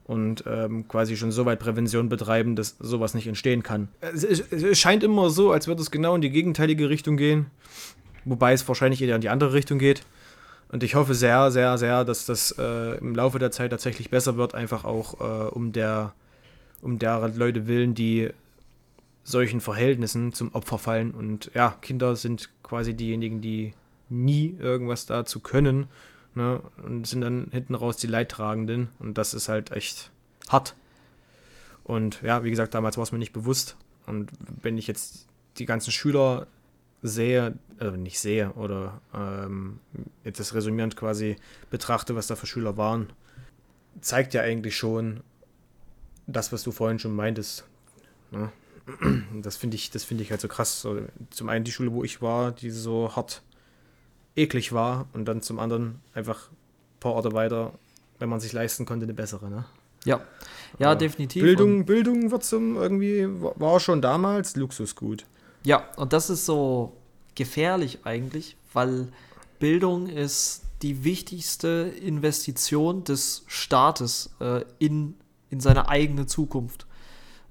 und ähm, quasi schon so weit Prävention betreiben, dass sowas nicht entstehen kann. Es, es, scheint immer so, als würde es genau in die gegenteilige Richtung gehen, wobei es wahrscheinlich eher in die andere Richtung geht. Und ich hoffe sehr, sehr, sehr, dass das äh, im Laufe der Zeit tatsächlich besser wird, einfach auch äh, um der um der Leute willen, die solchen Verhältnissen zum Opfer fallen. Und ja, Kinder sind quasi diejenigen, die nie irgendwas dazu können ne? Und sind dann hinten raus die Leidtragenden. Und das ist halt echt hart. Und ja, wie gesagt, damals war es mir nicht bewusst. Und wenn ich jetzt die ganzen Schüler sehe, also nicht sehe, oder ähm, jetzt das resümierend quasi betrachte, was da für Schüler waren, zeigt ja eigentlich schon das, was du vorhin schon meintest. Ne? [CLEARS THROAT] Das finde ich, das ich halt so krass. So, zum einen die Schule, wo ich war, die so hart eklig war und dann zum anderen einfach ein paar Orte weiter, wenn man sich leisten konnte, eine bessere, ne? Ja, ja, definitiv. Bildung, Bildung wird zum irgendwie, war schon damals Luxusgut. Ja, und das ist so gefährlich eigentlich, weil Bildung ist die wichtigste Investition des Staates äh, in, in seine eigene Zukunft.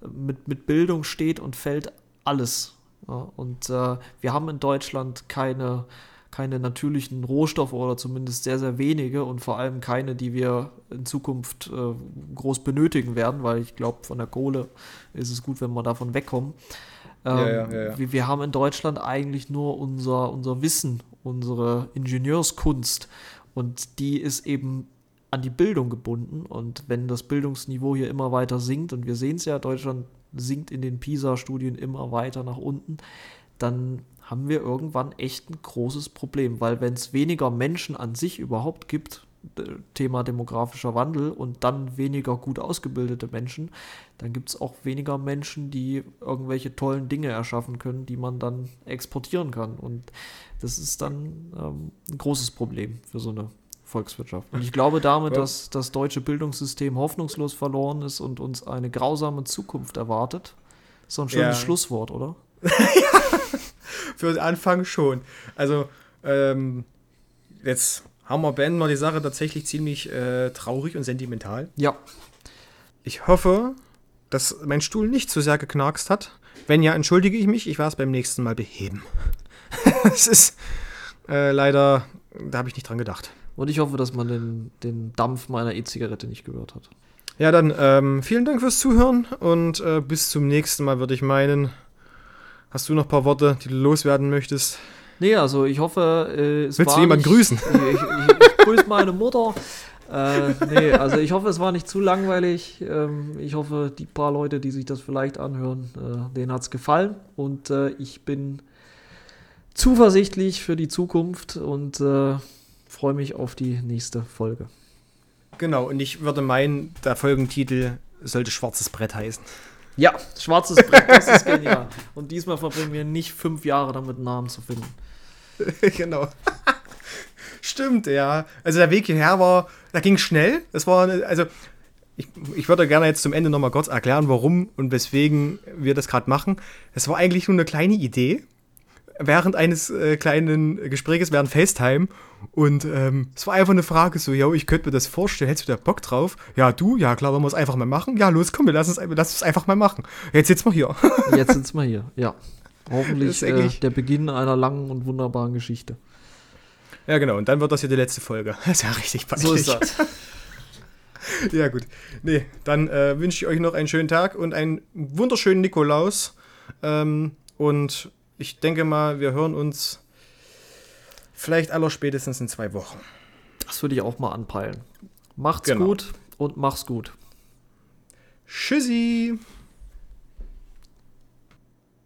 Mit, mit Bildung steht und fällt alles. Ja, und äh, wir haben in Deutschland keine keine natürlichen Rohstoffe oder zumindest sehr, sehr wenige und vor allem keine, die wir in Zukunft äh, groß benötigen werden, weil ich glaube, von der Kohle ist es gut, wenn wir davon wegkommen. Ähm, ja, ja, ja, wir, wir, haben in Deutschland eigentlich nur unser, unser Wissen, unsere Ingenieurskunst und die ist eben an die Bildung gebunden. Und wenn das Bildungsniveau hier immer weiter sinkt, und wir sehen es ja, Deutschland sinkt in den PISA-Studien immer weiter nach unten, dann haben wir irgendwann echt ein großes Problem, weil wenn es weniger Menschen an sich überhaupt gibt, Thema demografischer Wandel und dann weniger gut ausgebildete Menschen, dann gibt es auch weniger Menschen, die irgendwelche tollen Dinge erschaffen können, die man dann exportieren kann. Und das ist dann ähm, ein großes Problem für so eine Volkswirtschaft. Und ich glaube damit, [LAUGHS] ja. dass das deutsche Bildungssystem hoffnungslos verloren ist und uns eine grausame Zukunft erwartet. So ein schönes ja. Schlusswort, oder? [LAUGHS] [LAUGHS] ja, [LAUGHS] für den Anfang schon. Also, ähm, jetzt haben wir beenden wir die Sache tatsächlich ziemlich äh, traurig und sentimental. Ja. Ich hoffe, dass mein Stuhl nicht zu sehr geknarkst hat. Wenn ja, entschuldige ich mich. Ich werde es beim nächsten Mal beheben. [LAUGHS] Es ist äh, leider, da habe ich nicht dran gedacht. Und ich hoffe, dass man den, den Dampf meiner E-Zigarette nicht gehört hat. Ja, dann ähm, vielen Dank fürs Zuhören und äh, bis zum nächsten Mal, würde ich meinen. Hast du noch ein paar Worte, die du loswerden möchtest? Nee, also ich hoffe, äh, es Willst war du jemanden nicht, grüßen? [LAUGHS] Ich, ich, ich grüße meine Mutter. Äh, nee, also ich hoffe, es war nicht zu langweilig. Ähm, ich hoffe, die paar Leute, die sich das vielleicht anhören, äh, denen hat es gefallen. Und äh, ich bin zuversichtlich für die Zukunft und äh, freue mich auf die nächste Folge. Genau, und ich würde meinen, der Folgentitel sollte Schwarzes Brett heißen. Ja, Schwarzes Brett, das ist genial. Und diesmal verbringen wir nicht fünf Jahre damit, einen Namen zu finden. [LAUGHS] genau. Stimmt, ja. Also der Weg hierher war, da ging schnell. Das war, also ich, ich würde gerne jetzt zum Ende nochmal kurz erklären, warum und weswegen wir das gerade machen. Es war eigentlich nur eine kleine Idee während eines äh, kleinen Gesprächs während FaceTime. Und ähm, es war einfach eine Frage so, ja, ich könnte mir das vorstellen, hättest du da Bock drauf? Ja, du? Ja, klar, wollen wir es einfach mal machen? Ja, los, komm, wir lassen es, lass es einfach mal machen. Jetzt sitzen wir hier. [LAUGHS] Jetzt sitzen wir hier, ja. Hoffentlich äh, der Beginn einer langen und wunderbaren Geschichte. Ja, genau. Und dann wird das hier die letzte Folge. [LAUGHS] Das ist ja richtig peinlich. So ist das. [LAUGHS] ja, gut. Nee, dann äh, wünsche ich euch noch einen schönen Tag und einen wunderschönen Nikolaus. Ähm, und ich denke mal, wir hören uns vielleicht aller spätestens in zwei Wochen. Das würde ich auch mal anpeilen. Macht's genau. gut und mach's gut. Tschüssi.